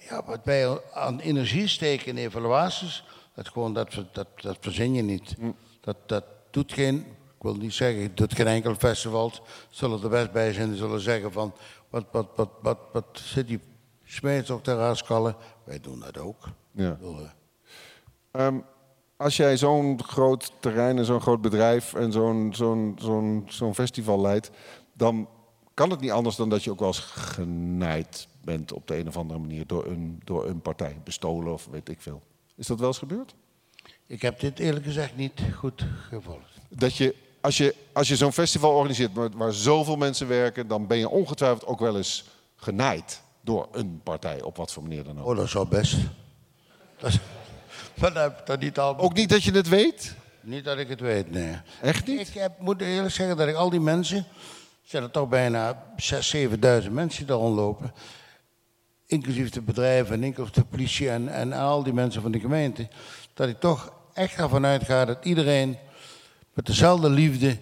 ja, wat wij aan energie steken in evaluaties. Dat, gewoon, dat, dat, dat verzin je niet. Dat, dat doet geen, ik wil niet zeggen, het doet geen enkel festival. Zullen er best bij zijn die zullen zeggen van, wat, wat, wat, wat, wat zit die smeets op de raaskallen? Wij doen dat ook. Ja. Bedoel, eh, Ehm, als jij zo'n groot terrein en zo'n groot bedrijf en zo'n zo'n zo'n zo'n festival leidt, dan kan het niet anders dan dat je ook wel eens genaaid bent op de een of andere manier door een, door een partij, bestolen of weet ik veel. Is dat wel eens gebeurd? Ik heb dit eerlijk gezegd niet goed gevolgd. Dat je, als je, als je zo'n festival organiseert waar, waar zoveel mensen werken, dan ben je ongetwijfeld ook wel eens genaaid door een partij, op wat voor manier dan ook. Oh, dat zou best. Dat, dat heb ik dat niet al. Ook niet dat je het weet? Niet dat ik het weet, nee. Echt niet? Ik heb, moet eerlijk zeggen dat ik al die mensen, zijn er toch bijna 6.000, 7.000 mensen die daar rondlopen, inclusief de bedrijven en inclusief de politie en, en al die mensen van de gemeente, dat ik toch echt ervan uitga dat iedereen met dezelfde liefde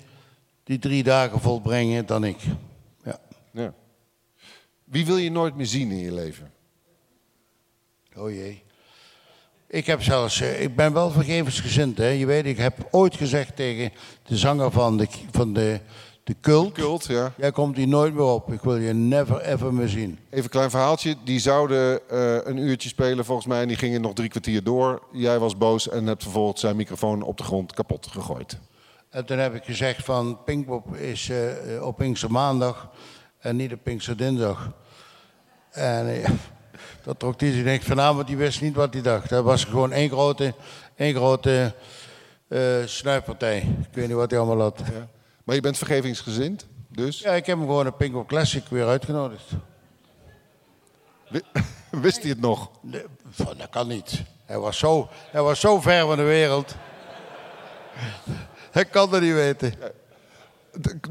die drie dagen volbrengen dan ik. Ja. Ja. Wie wil je nooit meer zien in je leven? Oh jee. Ik heb zelfs, eh, ik ben wel vergevensgezind. Hè. Je weet, ik heb ooit gezegd tegen de zanger van de, van de, de cult. Kult, ja. Jij komt hier nooit meer op. Ik wil je never ever meer zien. Even een klein verhaaltje. Die zouden eh, een uurtje spelen volgens mij en die gingen nog drie kwartier door. Jij was boos en hebt vervolgens zijn microfoon op de grond kapot gegooid. En toen heb ik gezegd van Pinkpop is eh, op Pinkster maandag en niet op Pinkster dinsdag. En dat trok hij zich niks van aan, want die wist niet wat hij dacht. Dat was gewoon één grote, één grote eh snuifpartij. Ik weet niet wat hij allemaal had. Ja. Maar je bent vergevingsgezind, dus ik heb hem gewoon een Pink Up Classic weer uitgenodigd. wi- <laughs> wist hij het nog? Nee, van, dat kan niet. Hij was, zo, hij was zo ver van de wereld. <laughs> Hij kan dat niet weten.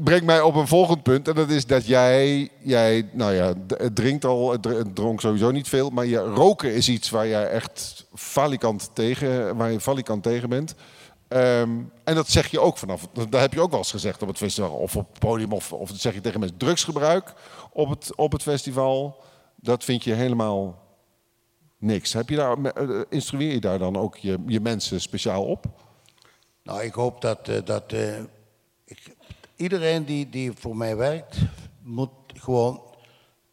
Brengt mij op een volgend punt. En dat is dat jij, jij nou ja, het drinkt al, dronk sowieso niet veel. Maar je, roken is iets waar jij echt falikant tegen, waar je falikant tegen bent. Ehm, en dat zeg je ook vanaf. Dat heb je ook wel eens gezegd op het festival. Of op het podium. Of, of zeg je tegen mensen. Drugsgebruik op het, op het festival. Dat vind je helemaal niks. Heb je daar, eh, instrueer je daar dan ook je, je mensen speciaal op? Nou, ik hoop dat, eh, dat eh, ik, iedereen die, die voor mij werkt, moet gewoon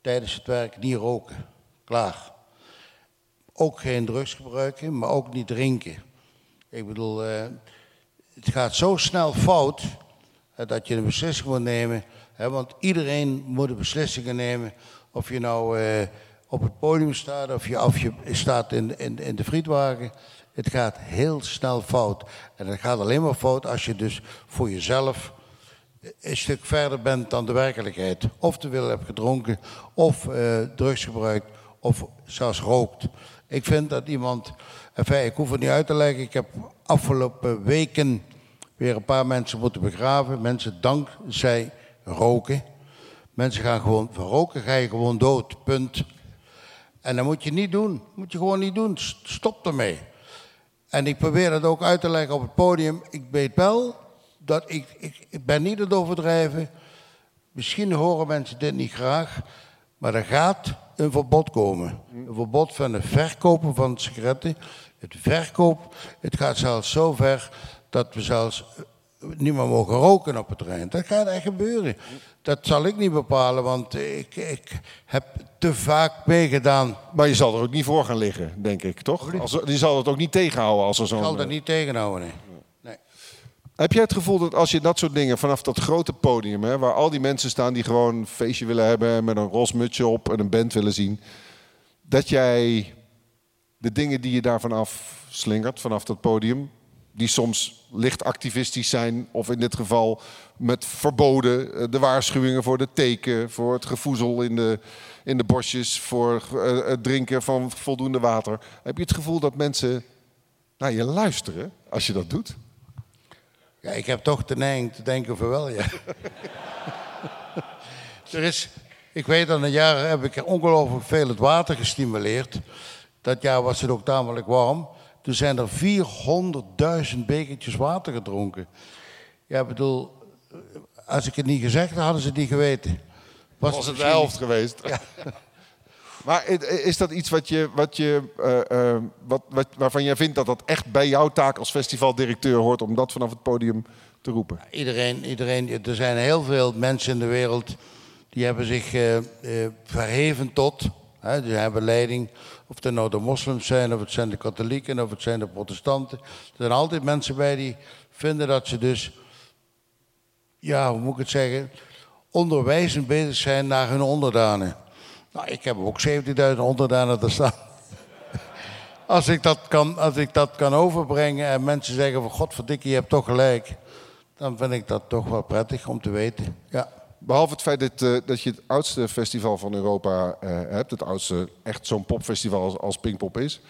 tijdens het werk niet roken. Klaar. Ook geen drugs gebruiken, maar ook niet drinken. Ik bedoel, eh, het gaat zo snel fout eh, dat je een beslissing moet nemen. Hè, want iedereen moet beslissingen nemen. Of je nou eh, op het podium staat of je, of je staat in, in, in de frietwagen. Het gaat heel snel fout. En het gaat alleen maar fout als je dus voor jezelf een stuk verder bent dan de werkelijkheid. Of te veel hebt gedronken, of eh, drugs gebruikt, of zelfs rookt. Ik vind dat iemand, enfin, ik hoef het niet uit te leggen, ik heb afgelopen weken weer een paar mensen moeten begraven. Mensen dankzij roken. Mensen gaan gewoon, van roken ga je gewoon dood, punt. En dat moet je niet doen, moet je gewoon niet doen, stop ermee. En ik probeer dat ook uit te leggen op het podium. Ik weet wel dat ik, ik, ik ben niet aan het overdrijven. Misschien horen mensen dit niet graag, maar er gaat een verbod komen. Een verbod van het verkopen van sigaretten. Het verkoop, het gaat zelfs zo ver dat we zelfs eh, niet meer mogen roken op het terrein. Dat gaat echt gebeuren. Dat zal ik niet bepalen, want ik, ik heb te vaak meegedaan. Maar je zal er ook niet voor gaan liggen, denk ik, toch? Als, je zal het ook niet tegenhouden als er Ik zo'n... zal dat niet tegenhouden. Nee. Heb jij het gevoel dat als je dat soort dingen vanaf dat grote podium, hè, waar al die mensen staan die gewoon een feestje willen hebben met een roze mutsje op en een band willen zien, dat jij de dingen die je daarvan afslingert, vanaf dat podium, die soms licht activistisch zijn, of in dit geval met verboden, eh, de waarschuwingen voor de teken, voor het gevoezel in de, in de bosjes, voor eh, het drinken van voldoende water. Heb je het gevoel dat mensen naar je luisteren als je dat doet? Ja, ik heb toch de neiging te denken van wel, ja. <laughs> er is, ik weet dat een jaar heb ik ongelooflijk veel het water gestimuleerd. Dat jaar was het ook tamelijk warm. Toen zijn er 400.000 bekertjes water gedronken. Ja, ik bedoel, als ik het niet gezegd had, hadden ze het niet geweten. was het de helft geweest. <laughs> maar is dat iets wat je, wat je, eh, eh, wat, wat, waarvan jij vindt dat dat echt bij jouw taak als festivaldirecteur hoort om dat vanaf het podium te roepen? Iedereen, iedereen, er zijn heel veel mensen in de wereld die hebben zich eh, verheven tot, hè, die hebben leiding, of het nou de moslims zijn, of het zijn de katholieken, of het zijn de protestanten. Er zijn altijd mensen bij die vinden dat ze dus, ja, hoe moet ik het zeggen, onderwijzend bezig zijn naar hun onderdanen. Nou, ik heb ook 17.000 onderdanen te staan. <laughs> Als ik, dat kan, als ik dat kan overbrengen en mensen zeggen van godverdikke, je hebt toch gelijk. Dan vind ik dat toch wel prettig om te weten. Ja. Behalve het feit dat, eh, dat je het oudste festival van Europa eh, hebt, het oudste echt zo'n popfestival als, als Pinkpop is,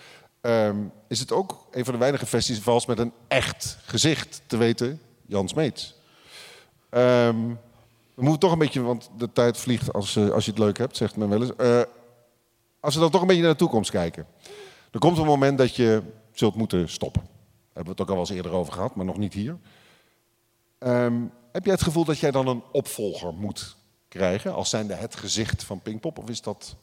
ehm, is het ook een van de weinige festivals met een echt gezicht, te weten, Jan Smeets. Ehm, we moeten toch een beetje, want de tijd vliegt als, eh, als je het leuk hebt, zegt men wel eens. Eh, als we dan toch een beetje naar de toekomst kijken. Er komt een moment dat je zult moeten stoppen. Daar hebben we het ook al eens eerder over gehad, maar nog niet hier. Ehm, heb jij het gevoel dat jij dan een opvolger moet krijgen, als zijnde het gezicht van Pinkpop? Of is dat...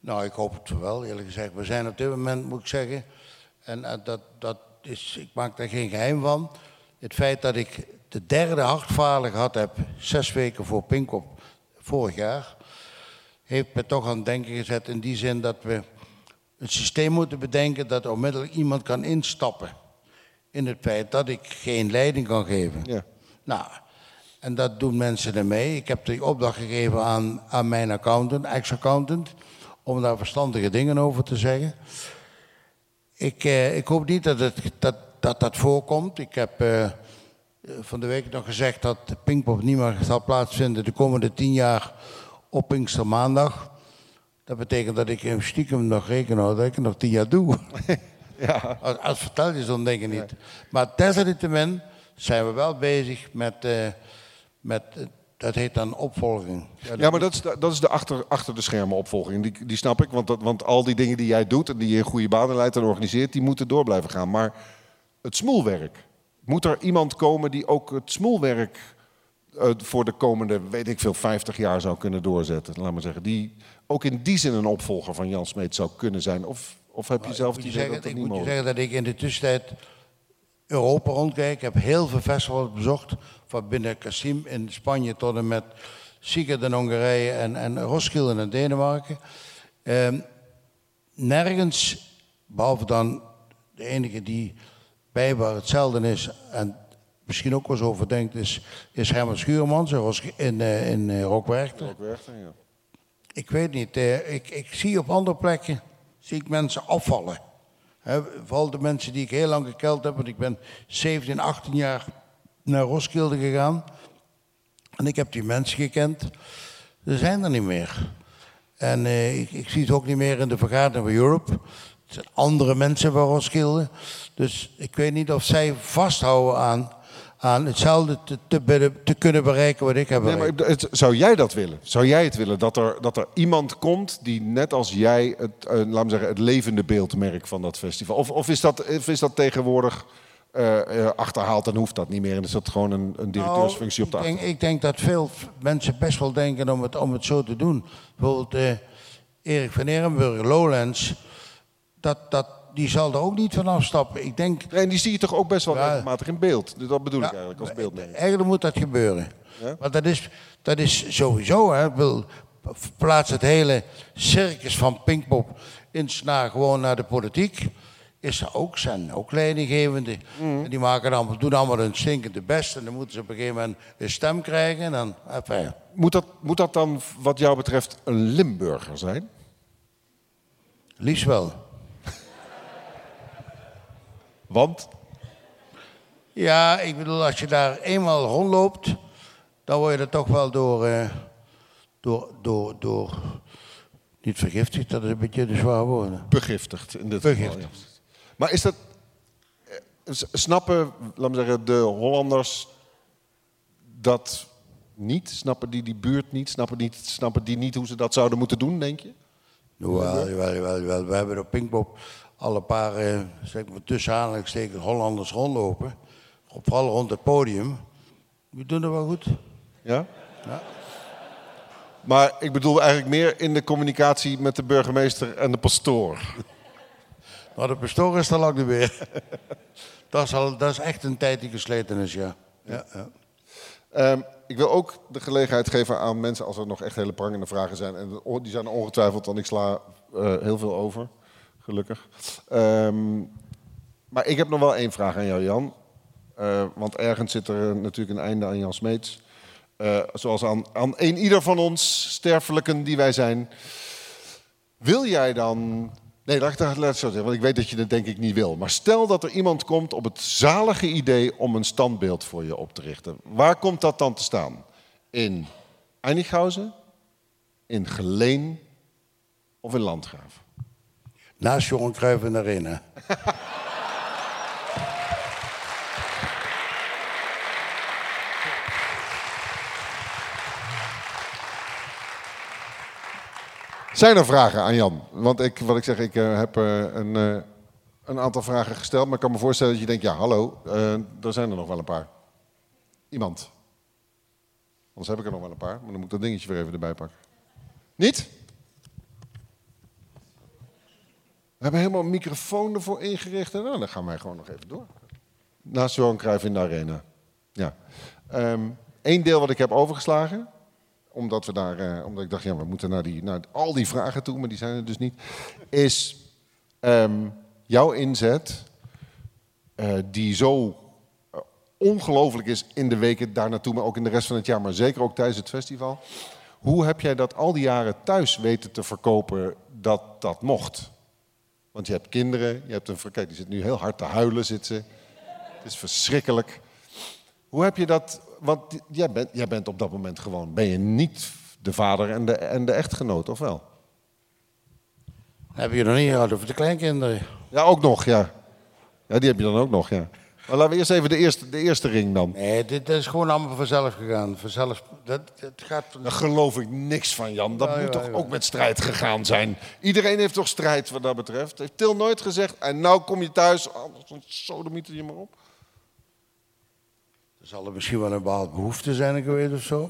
Nou, ik hoop het wel, eerlijk gezegd. We zijn op dit moment, moet ik zeggen, en eh, dat, dat is, ik maak daar geen geheim van. Het feit dat ik de derde hartfalen gehad heb, zes weken voor Pinkop vorig jaar, heeft me toch aan het denken gezet in die zin dat we een systeem moeten bedenken dat onmiddellijk iemand kan instappen. In het feit dat ik geen leiding kan geven. Ja. Nou, En dat doen mensen ermee. Ik heb de opdracht gegeven aan, aan mijn accountant, ex-accountant, om daar verstandige dingen over te zeggen. Ik, eh, ik hoop niet dat, het, dat, dat dat voorkomt. Ik heb eh, van de week nog gezegd dat Pinkpop niet meer zal plaatsvinden de komende tien jaar op Pinkstermaandag. Dat betekent dat ik in stiekem nog reken houd dat ik het nog tien jaar doe. <laughs> Ja. Als, als vertel je zo'n dingen niet. Maar desalniettemin zijn we wel bezig met, eh, met eh, dat heet dan opvolging. Ja, maar dat is de, dat is de achter, achter de schermen opvolging. Die, die snap ik, want, dat, want al die dingen die jij doet en die je in goede banen leidt en organiseert, die moeten door blijven gaan. Maar het smoelwerk, moet er iemand komen die ook het smoelwerk eh, voor de komende, weet ik veel, 50 jaar zou kunnen doorzetten? Laat maar zeggen. Die ook in die zin een opvolger van Jan Smeet zou kunnen zijn? Of, of heb je zelf die idee zeggen, dat dat ik niet moet je mogelijk zeggen dat ik in de tussentijd Europa rondkijk. Ik heb heel veel festivals bezocht. Van binnen Kassim in Spanje tot en met Sigurd in Hongarije en, en Roskilde in Denemarken. Ehm, nergens, behalve dan de enige die bij waar hetzelfde is en misschien ook wel zo over denkt, is, is Herman Schuurmans in, Ros- in, in Rockwerchter. ook werkt? Ja. Ik weet niet. eh, ik, ik zie op andere plekken zie ik mensen afvallen. Hè, vooral de mensen die ik heel lang gekeld heb. Want ik ben 17, 18 jaar naar Roskilde gegaan. En ik heb die mensen gekend. Ze zijn er niet meer. En eh, ik, ik zie het ook niet meer in de vergadering van Europe. Het zijn andere mensen van Roskilde. Dus ik weet niet of zij vasthouden aan, aan hetzelfde te, te, te kunnen bereiken wat ik heb Nee, bereikt. maar het- zou jij dat willen? Zou jij het willen dat er, dat er iemand komt die net als jij het, eh, laat me zeggen, het levende beeldmerk van dat festival? Of, of, is, dat, of is dat tegenwoordig eh, eh, achterhaald en hoeft dat niet meer? En is dat gewoon een, een directeursfunctie op de Nou, ik achtergrond? denk, ik denk dat veel mensen best wel denken om het, om het zo te doen. Bijvoorbeeld Erik van Ehrenburg, Lowlands, dat, dat, die zal er ook niet van afstappen. Ik denk, Nee, en die zie je toch ook best wel Ja. regelmatig in beeld? Dus Dat bedoel ik eigenlijk als beeldmerk. eigenlijk moet dat gebeuren. Ja? Want dat is, dat is sowieso, hè, ik wil, plaats het hele circus van Pinkpop naar, gewoon naar de politiek. Is er ook, zijn ook leidinggevenden. Mm. En die maken dan, doen allemaal hun stinkende best. En dan moeten ze op een gegeven moment een stem krijgen. En dan, enfin, Moet dat, moet dat dan wat jou betreft een Limburger zijn? liefst wel. Want? Ja, ik bedoel, als je daar eenmaal rondloopt, dan word je er toch wel door, eh, door, door, door, niet vergiftigd, dat is een beetje de zwaar woorden. Begiftigd in dit Begiftigd. geval. ja. Maar is dat. eh, s- Snappen, laat me zeggen, de Hollanders dat niet? Snappen die die buurt niet? Snappen, niet? snappen die niet hoe ze dat zouden moeten doen, denk je? Jawel, jawel, jawel, jawel. We hebben op Pinkpop al een paar, eh, zeg maar tussen aanhalingstekens, Hollanders rondlopen. Vooral rond het podium. We doen het wel goed. Ja? Ja. Maar ik bedoel eigenlijk meer in de communicatie met de burgemeester en de pastoor. Maar de pastoor is er lang niet meer. <laughs> dat, is al, dat is echt een tijd die gesleten is, ja. ja, ja. Ehm, ik wil ook de gelegenheid geven aan mensen als er nog echt hele prangende vragen zijn. En die zijn ongetwijfeld, want ik sla eh, heel veel over, gelukkig. Ehm, maar ik heb nog wel één vraag aan jou, Jan. Eh, want ergens zit er natuurlijk een einde aan Jan Smeets. Eh, zoals aan, aan een ieder van ons, sterfelijken die wij zijn. Wil jij dan... Nee, laat ik zo zeggen, want ik weet dat je dat denk ik niet wil. Maar stel dat er iemand komt op het zalige idee om een standbeeld voor je op te richten. Waar komt dat dan te staan? In Einighausen, in Geleen of in Landgraaf? Naast Johan Cruijff de arena. Zijn er vragen aan Jan? Want ik, wat ik zeg, ik eh, heb eh, een, eh, een aantal vragen gesteld. Maar ik kan me voorstellen dat je denkt, ja hallo, er zijn er nog wel een paar. Iemand? Anders heb ik er nog wel een paar, maar dan moet ik dat dingetje weer even erbij pakken. Niet? We hebben helemaal een microfoon ervoor ingericht. En nou, dan gaan wij gewoon nog even door. Naast Johan Cruijff in de arena. Ja. Eén deel wat ik heb overgeslagen omdat, we daar, eh, omdat ik dacht, ja, we moeten naar, die, naar al die vragen toe, maar die zijn er dus niet. Is ehm, jouw inzet, eh, die zo eh, ongelooflijk is in de weken daar naartoe, maar ook in de rest van het jaar, maar zeker ook tijdens het festival. Hoe heb jij dat al die jaren thuis weten te verkopen dat dat mocht? Want je hebt kinderen, je hebt een... Kijk, die zit nu heel hard te huilen, zit ze. Het is verschrikkelijk. Hoe heb je dat... Want jij bent, jij bent op dat moment gewoon... Ben je niet de vader en de, en de echtgenoot, of wel? Heb je nog niet gehad over de kleinkinderen? Ja, ook nog, ja. Ja, die heb je dan ook nog, ja. Maar laten we eerst even de eerste, de eerste ring dan. Nee, dit is gewoon allemaal vanzelf gegaan. Vanzelf, dat, dat gaat... Daar geloof ik niks van, Jan. Dat moet ja, toch ja. ook met strijd gegaan zijn? Iedereen heeft toch strijd wat dat betreft? Heeft Til nooit gezegd, en nou kom je thuis, oh, zo'n sodemieter je maar op. Er zal er misschien wel een bepaalde behoefte zijn geweest of zo.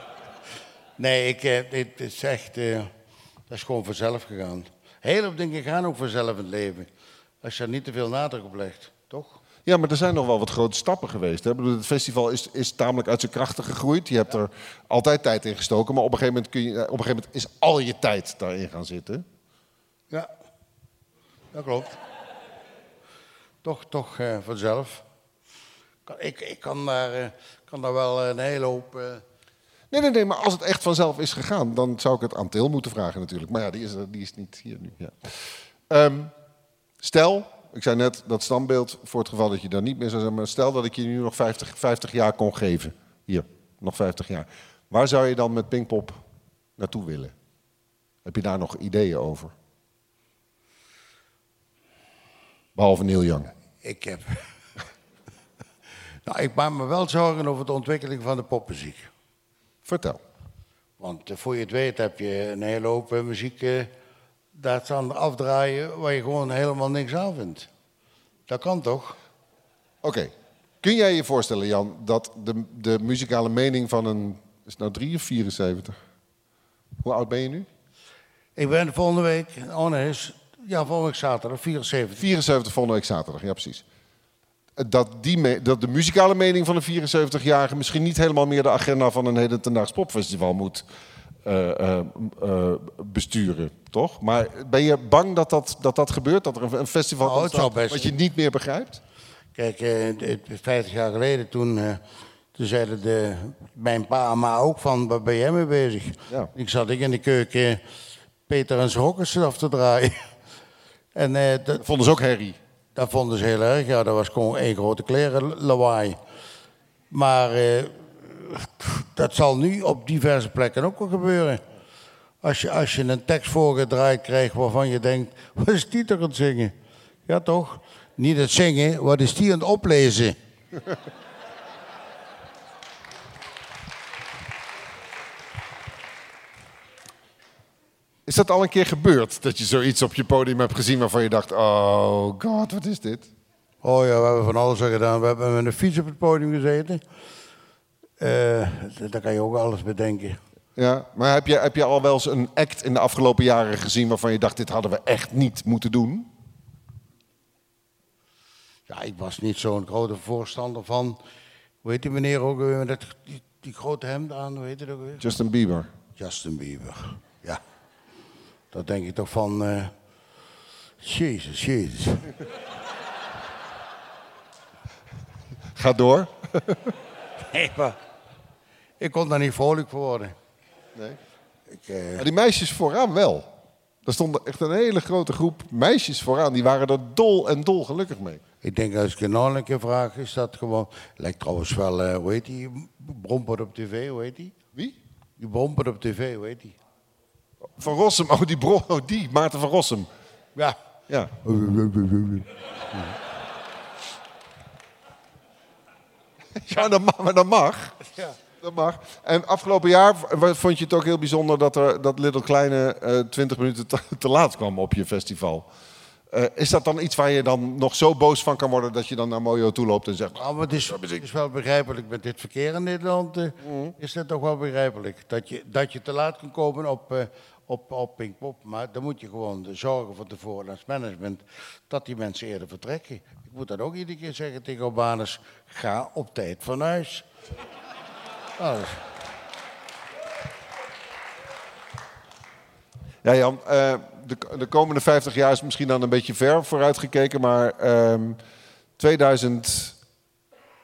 <laughs> nee, ik, eh, dit is echt... eh, dat is gewoon vanzelf gegaan. Heel veel dingen gaan ook vanzelf in het leven. Als je er niet te veel nadruk op legt? Ja, maar er zijn nog wel wat grote stappen geweest. Hè? Het festival is, is tamelijk uit zijn krachten gegroeid. Je hebt er altijd tijd in gestoken, maar op een gegeven moment, kun je, op een gegeven moment is al je tijd daarin gaan zitten. Ja, dat klopt. Toch, toch eh, vanzelf. Ik, ik kan, daar, eh, kan daar wel een hele hoop... eh, Nee, nee, nee, maar als het echt vanzelf is gegaan, dan zou ik het aan Til moeten vragen natuurlijk. Maar ja, die is, die is niet hier nu. Ja. Ehm, stel, ik zei net dat standbeeld voor het geval dat je daar niet meer zou zijn, maar stel dat ik je nu nog 50, 50 jaar kon geven. Hier, nog 50 jaar. Waar zou je dan met Pinkpop naartoe willen? Heb je daar nog ideeën over? Behalve Neil Young. ik heb... <laughs> nou, ik maak me wel zorgen over de ontwikkeling van de popmuziek. Vertel. Want eh, voor je het weet heb je een hele hoop eh, muziek daar staan afdraaien waar je gewoon helemaal niks aan vindt. Dat kan toch? Oké. Kun jij je voorstellen, Jan, dat de, de muzikale mening van een. Is het nou 3 of 74? Hoe oud ben je nu? Ik ben volgende week, oh nee, ja, volgende week zaterdag, 74. 74 volgende week zaterdag, ja precies. Dat, die me- dat de muzikale mening van een 74-jarige misschien niet helemaal meer de agenda van een hedendaags popfestival moet besturen, toch? Maar ben je bang dat dat, dat, dat gebeurt? Dat er een, een festival ontstaat best- wat je niet meer begrijpt? Kijk, eh, het- 50 jaar geleden toen, eh, toen zeiden de, mijn pa en ma ook van, waar ben jij mee bezig? Ja. Ik zat ik in de keuken Peter en zijn hokkers af te draaien. <laughs> En eh, dat, Dat vonden ze ook herrie. dat vonden ze heel erg. Ja, dat was gewoon één grote kleren lawaai. Maar eh, dat zal nu op diverse plekken ook wel gebeuren. Als je, als je een tekst voorgedraaid krijgt waarvan je denkt, <laughs> wat is die toch aan het zingen? Ja toch? Niet het zingen, wat is die aan het oplezen? <laughs> Is dat al een keer gebeurd? Dat je zoiets op je podium hebt gezien waarvan je dacht: oh god, wat is dit? Oh ja, we hebben van alles al gedaan. We hebben met een fiets op het podium gezeten. Eh, daar kan je ook alles bedenken. Ja, maar heb je, heb je al wel eens een act in de afgelopen jaren gezien waarvan je dacht: dit hadden we echt niet moeten doen? Ja, ik was niet zo'n grote voorstander van. Hoe heet die meneer ook weer met die, die grote hemd aan? Hoe heet het ook weer? Justin Bieber. Justin Bieber. Ja. Dat denk ik toch van. eh Jezus, Jezus. Ga door. <laughs> Nee, maar. Ik kon daar niet vrolijk voor worden. Nee. Ik, eh, Maar die meisjes vooraan wel. Er stond echt een hele grote groep meisjes vooraan. Die waren er dol en dol gelukkig mee. ik denk als ik een keer vraag, is dat gewoon. Lijkt trouwens wel, eh, hoe heet die? Bromper op tv, hoe heet die? Wie? Die Bromper op tv, hoe heet die? Van Rossum. Oh, die, bro, oh, die Maarten van Rossum. Ja. Ja. <laughs> Ja, dat mag. Maar dat mag. Ja. Dat mag. En afgelopen jaar vond je het ook heel bijzonder dat, er, dat Little Kleine eh 20 minuten te, te laat kwam op je festival. Eh, is dat dan iets waar je dan nog zo boos van kan worden dat je dan naar Mojo toe loopt en zegt... Nou, maar het is, het is wel begrijpelijk met dit verkeer in Nederland. eh, Is dat toch wel begrijpelijk? Dat je, dat je te laat kan komen op, op, op Pinkpop. Maar dan moet je gewoon zorgen van tevoren als management dat die mensen eerder vertrekken. Ik moet dat ook iedere keer zeggen tegen Urbanus. Ga op tijd van huis. Nou, is- Ja, Jan, eh, de, de komende 50 jaar is misschien dan een beetje ver vooruitgekeken, maar ehm 2030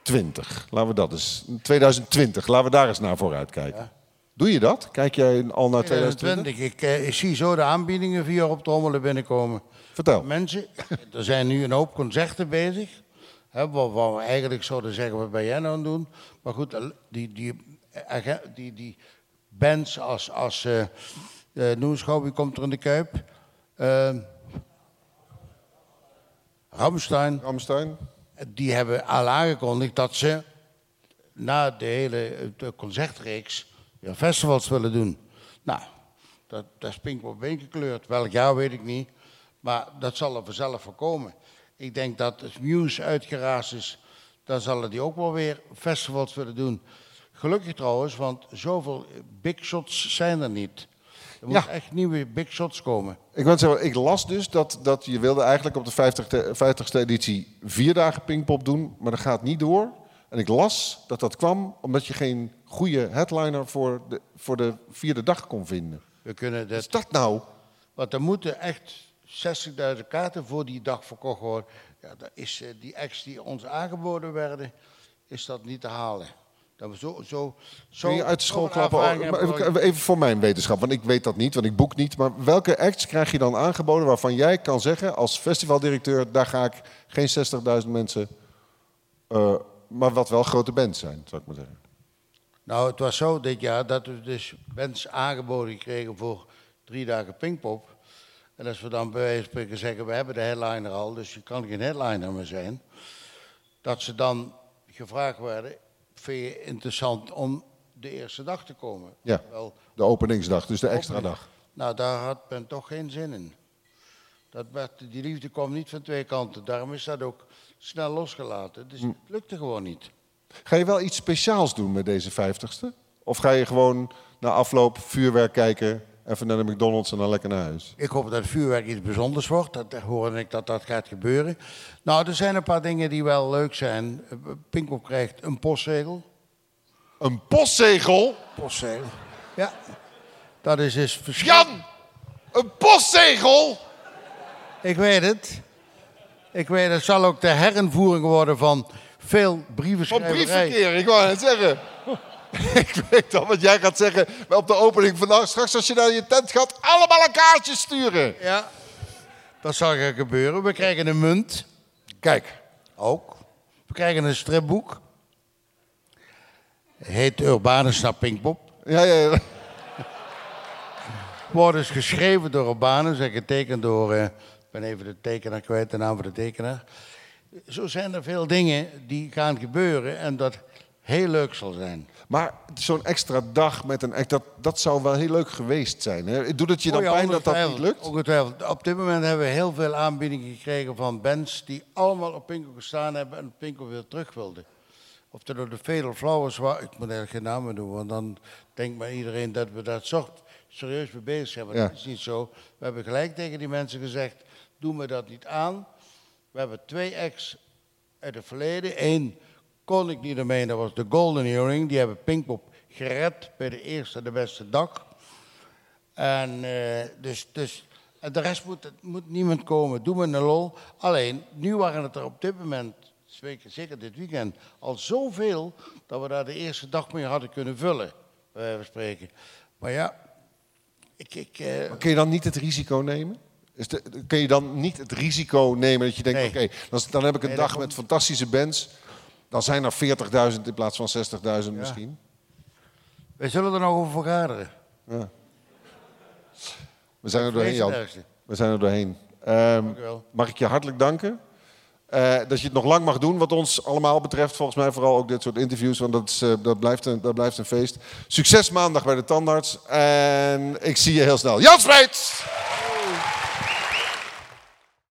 20. Laten we dat eens. 2020, laten we daar eens naar vooruit kijken. Doe je dat? Kijk jij al naar 2020? 2020. Ik, eh, ik zie zo de aanbiedingen via op trommelen binnenkomen. Vertel. Mensen, <laughs> er zijn nu een hoop concerten bezig. Hè, wat, we eigenlijk zouden zeggen, wat ben jij nou aan het doen? Maar goed, eh, die, die, eh, die, die bands als, als eens gauw, wie komt er in de Kuip? Ramstein. Ramstein? Die hebben al aangekondigd dat ze na de hele de concertreeks weer festivals willen doen. Nou, dat, dat is Pinkpop gekleurd. Welk jaar weet ik niet. Maar dat zal er vanzelf voorkomen. Ik denk dat als Muse uitgeraasd is, dan zullen die ook wel weer festivals willen doen. Gelukkig trouwens, want zoveel big shots zijn er niet. Er moeten echt nieuwe big shots komen. Ik, wou zeggen, ik las dus dat, dat je wilde eigenlijk op de 50ste, 50ste editie vier dagen Pinkpop doen, maar dat gaat niet door. En ik las dat dat kwam omdat je geen goede headliner voor de, voor de vierde dag kon vinden. We kunnen Wat dat is dat nou? Want er moeten echt 60.000 kaarten voor die dag verkocht worden. Ja, dat is, eh, die acts die ons aangeboden werden, is dat niet te halen. Dat we zo, zo, zo, Kun je uit de school klappen? Even, even voor mijn wetenschap, want ik weet dat niet, want ik boek niet. Maar welke acts krijg je dan aangeboden waarvan jij kan zeggen als festivaldirecteur, daar ga ik geen 60.000 mensen, eh, maar wat wel grote bands zijn, zou ik maar zeggen. Nou, het was zo dit jaar dat we dus bands aangeboden kregen voor drie dagen Pinkpop. En als we dan bij wijze van spreken zeggen, we hebben de headliner al, dus je kan geen headliner meer zijn. Dat ze dan gevraagd werden, vind je interessant om de eerste dag te komen? Ja. Wel, De openingsdag, dus de extra dag. Nou, daar had men toch geen zin in. Dat werd, die liefde kwam niet van twee kanten. Daarom is dat ook snel losgelaten. Dus het lukte gewoon niet. Ga je wel iets speciaals doen met deze 50ste? Of ga je gewoon na afloop vuurwerk kijken, even naar de McDonald's en dan lekker naar huis? Ik hoop dat het vuurwerk iets bijzonders wordt. Dat hoorde ik dat dat gaat gebeuren. Nou, er zijn een paar dingen die wel leuk zijn. Eh, Pinkpop krijgt een postzegel. Een postzegel? Postzegel. Ja. Dat is dus. Jan! Een postzegel? Ik weet het. Ik weet het. zal ook de herinvoering worden van veel Van brievenschrijverij. briefverkeer, ik wou het zeggen. <laughs> ik weet al wat jij gaat zeggen maar op de opening vandaag. Straks als je naar je tent gaat, allemaal een kaartje sturen. Ja, dat zal gaan gebeuren. We krijgen een munt. Kijk, ook. We krijgen een stripboek. Heet Urbanus naar Pinkpop. Ja, ja, ja. <laughs> Wordt dus geschreven door Urbanus en getekend door... eh, ik ben even de tekenaar kwijt, de naam van de tekenaar. Zo zijn er veel dingen die gaan gebeuren en dat heel leuk zal zijn. Maar zo'n extra dag met een act, dat, dat zou wel heel leuk geweest zijn. Hè? Doet het je dan Oh ja, pijn dat dat niet lukt? Ongetwijfeld. Op dit moment hebben we heel veel aanbiedingen gekregen van bands die allemaal op Pinko gestaan hebben en Pinko weer terug wilden. Of dat door de Fatal Flowers was, ik moet eigenlijk geen namen doen, want dan denkt maar iedereen dat we dat soort serieus mee bezig zijn. Maar Ja. dat is niet zo. We hebben gelijk tegen die mensen gezegd, doe me dat niet aan. We hebben twee ex uit het verleden. Eén kon ik niet ermee, dat was de Golden Earring. Die hebben Pinkpop gered bij de eerste de beste dag. En eh, dus, dus en de rest moet, moet niemand komen. Doe me een lol. Alleen, nu waren het er op dit moment, zeker, zeker dit weekend, al zoveel dat we daar de eerste dag mee hadden kunnen vullen. Van spreken. Maar ja, ik, ik, eh, Kun je dan niet het risico nemen? Is de, kun je dan niet het risico nemen dat je denkt, Nee. oké, dan, dan heb ik een Nee, dag met fantastische bands. Dan zijn er 40.000 in plaats van 60.000 misschien. wij zullen er nog over vergaderen. Ja. We zijn er doorheen, Jan. We zijn er doorheen. Ehm, mag ik je hartelijk danken. Eh, dat je het nog lang mag doen, wat ons allemaal betreft. Volgens mij vooral ook dit soort interviews, want dat, is, eh, dat, blijft, een, dat blijft een feest. Succes maandag bij de tandarts. En ik zie je heel snel. Jan Spreets!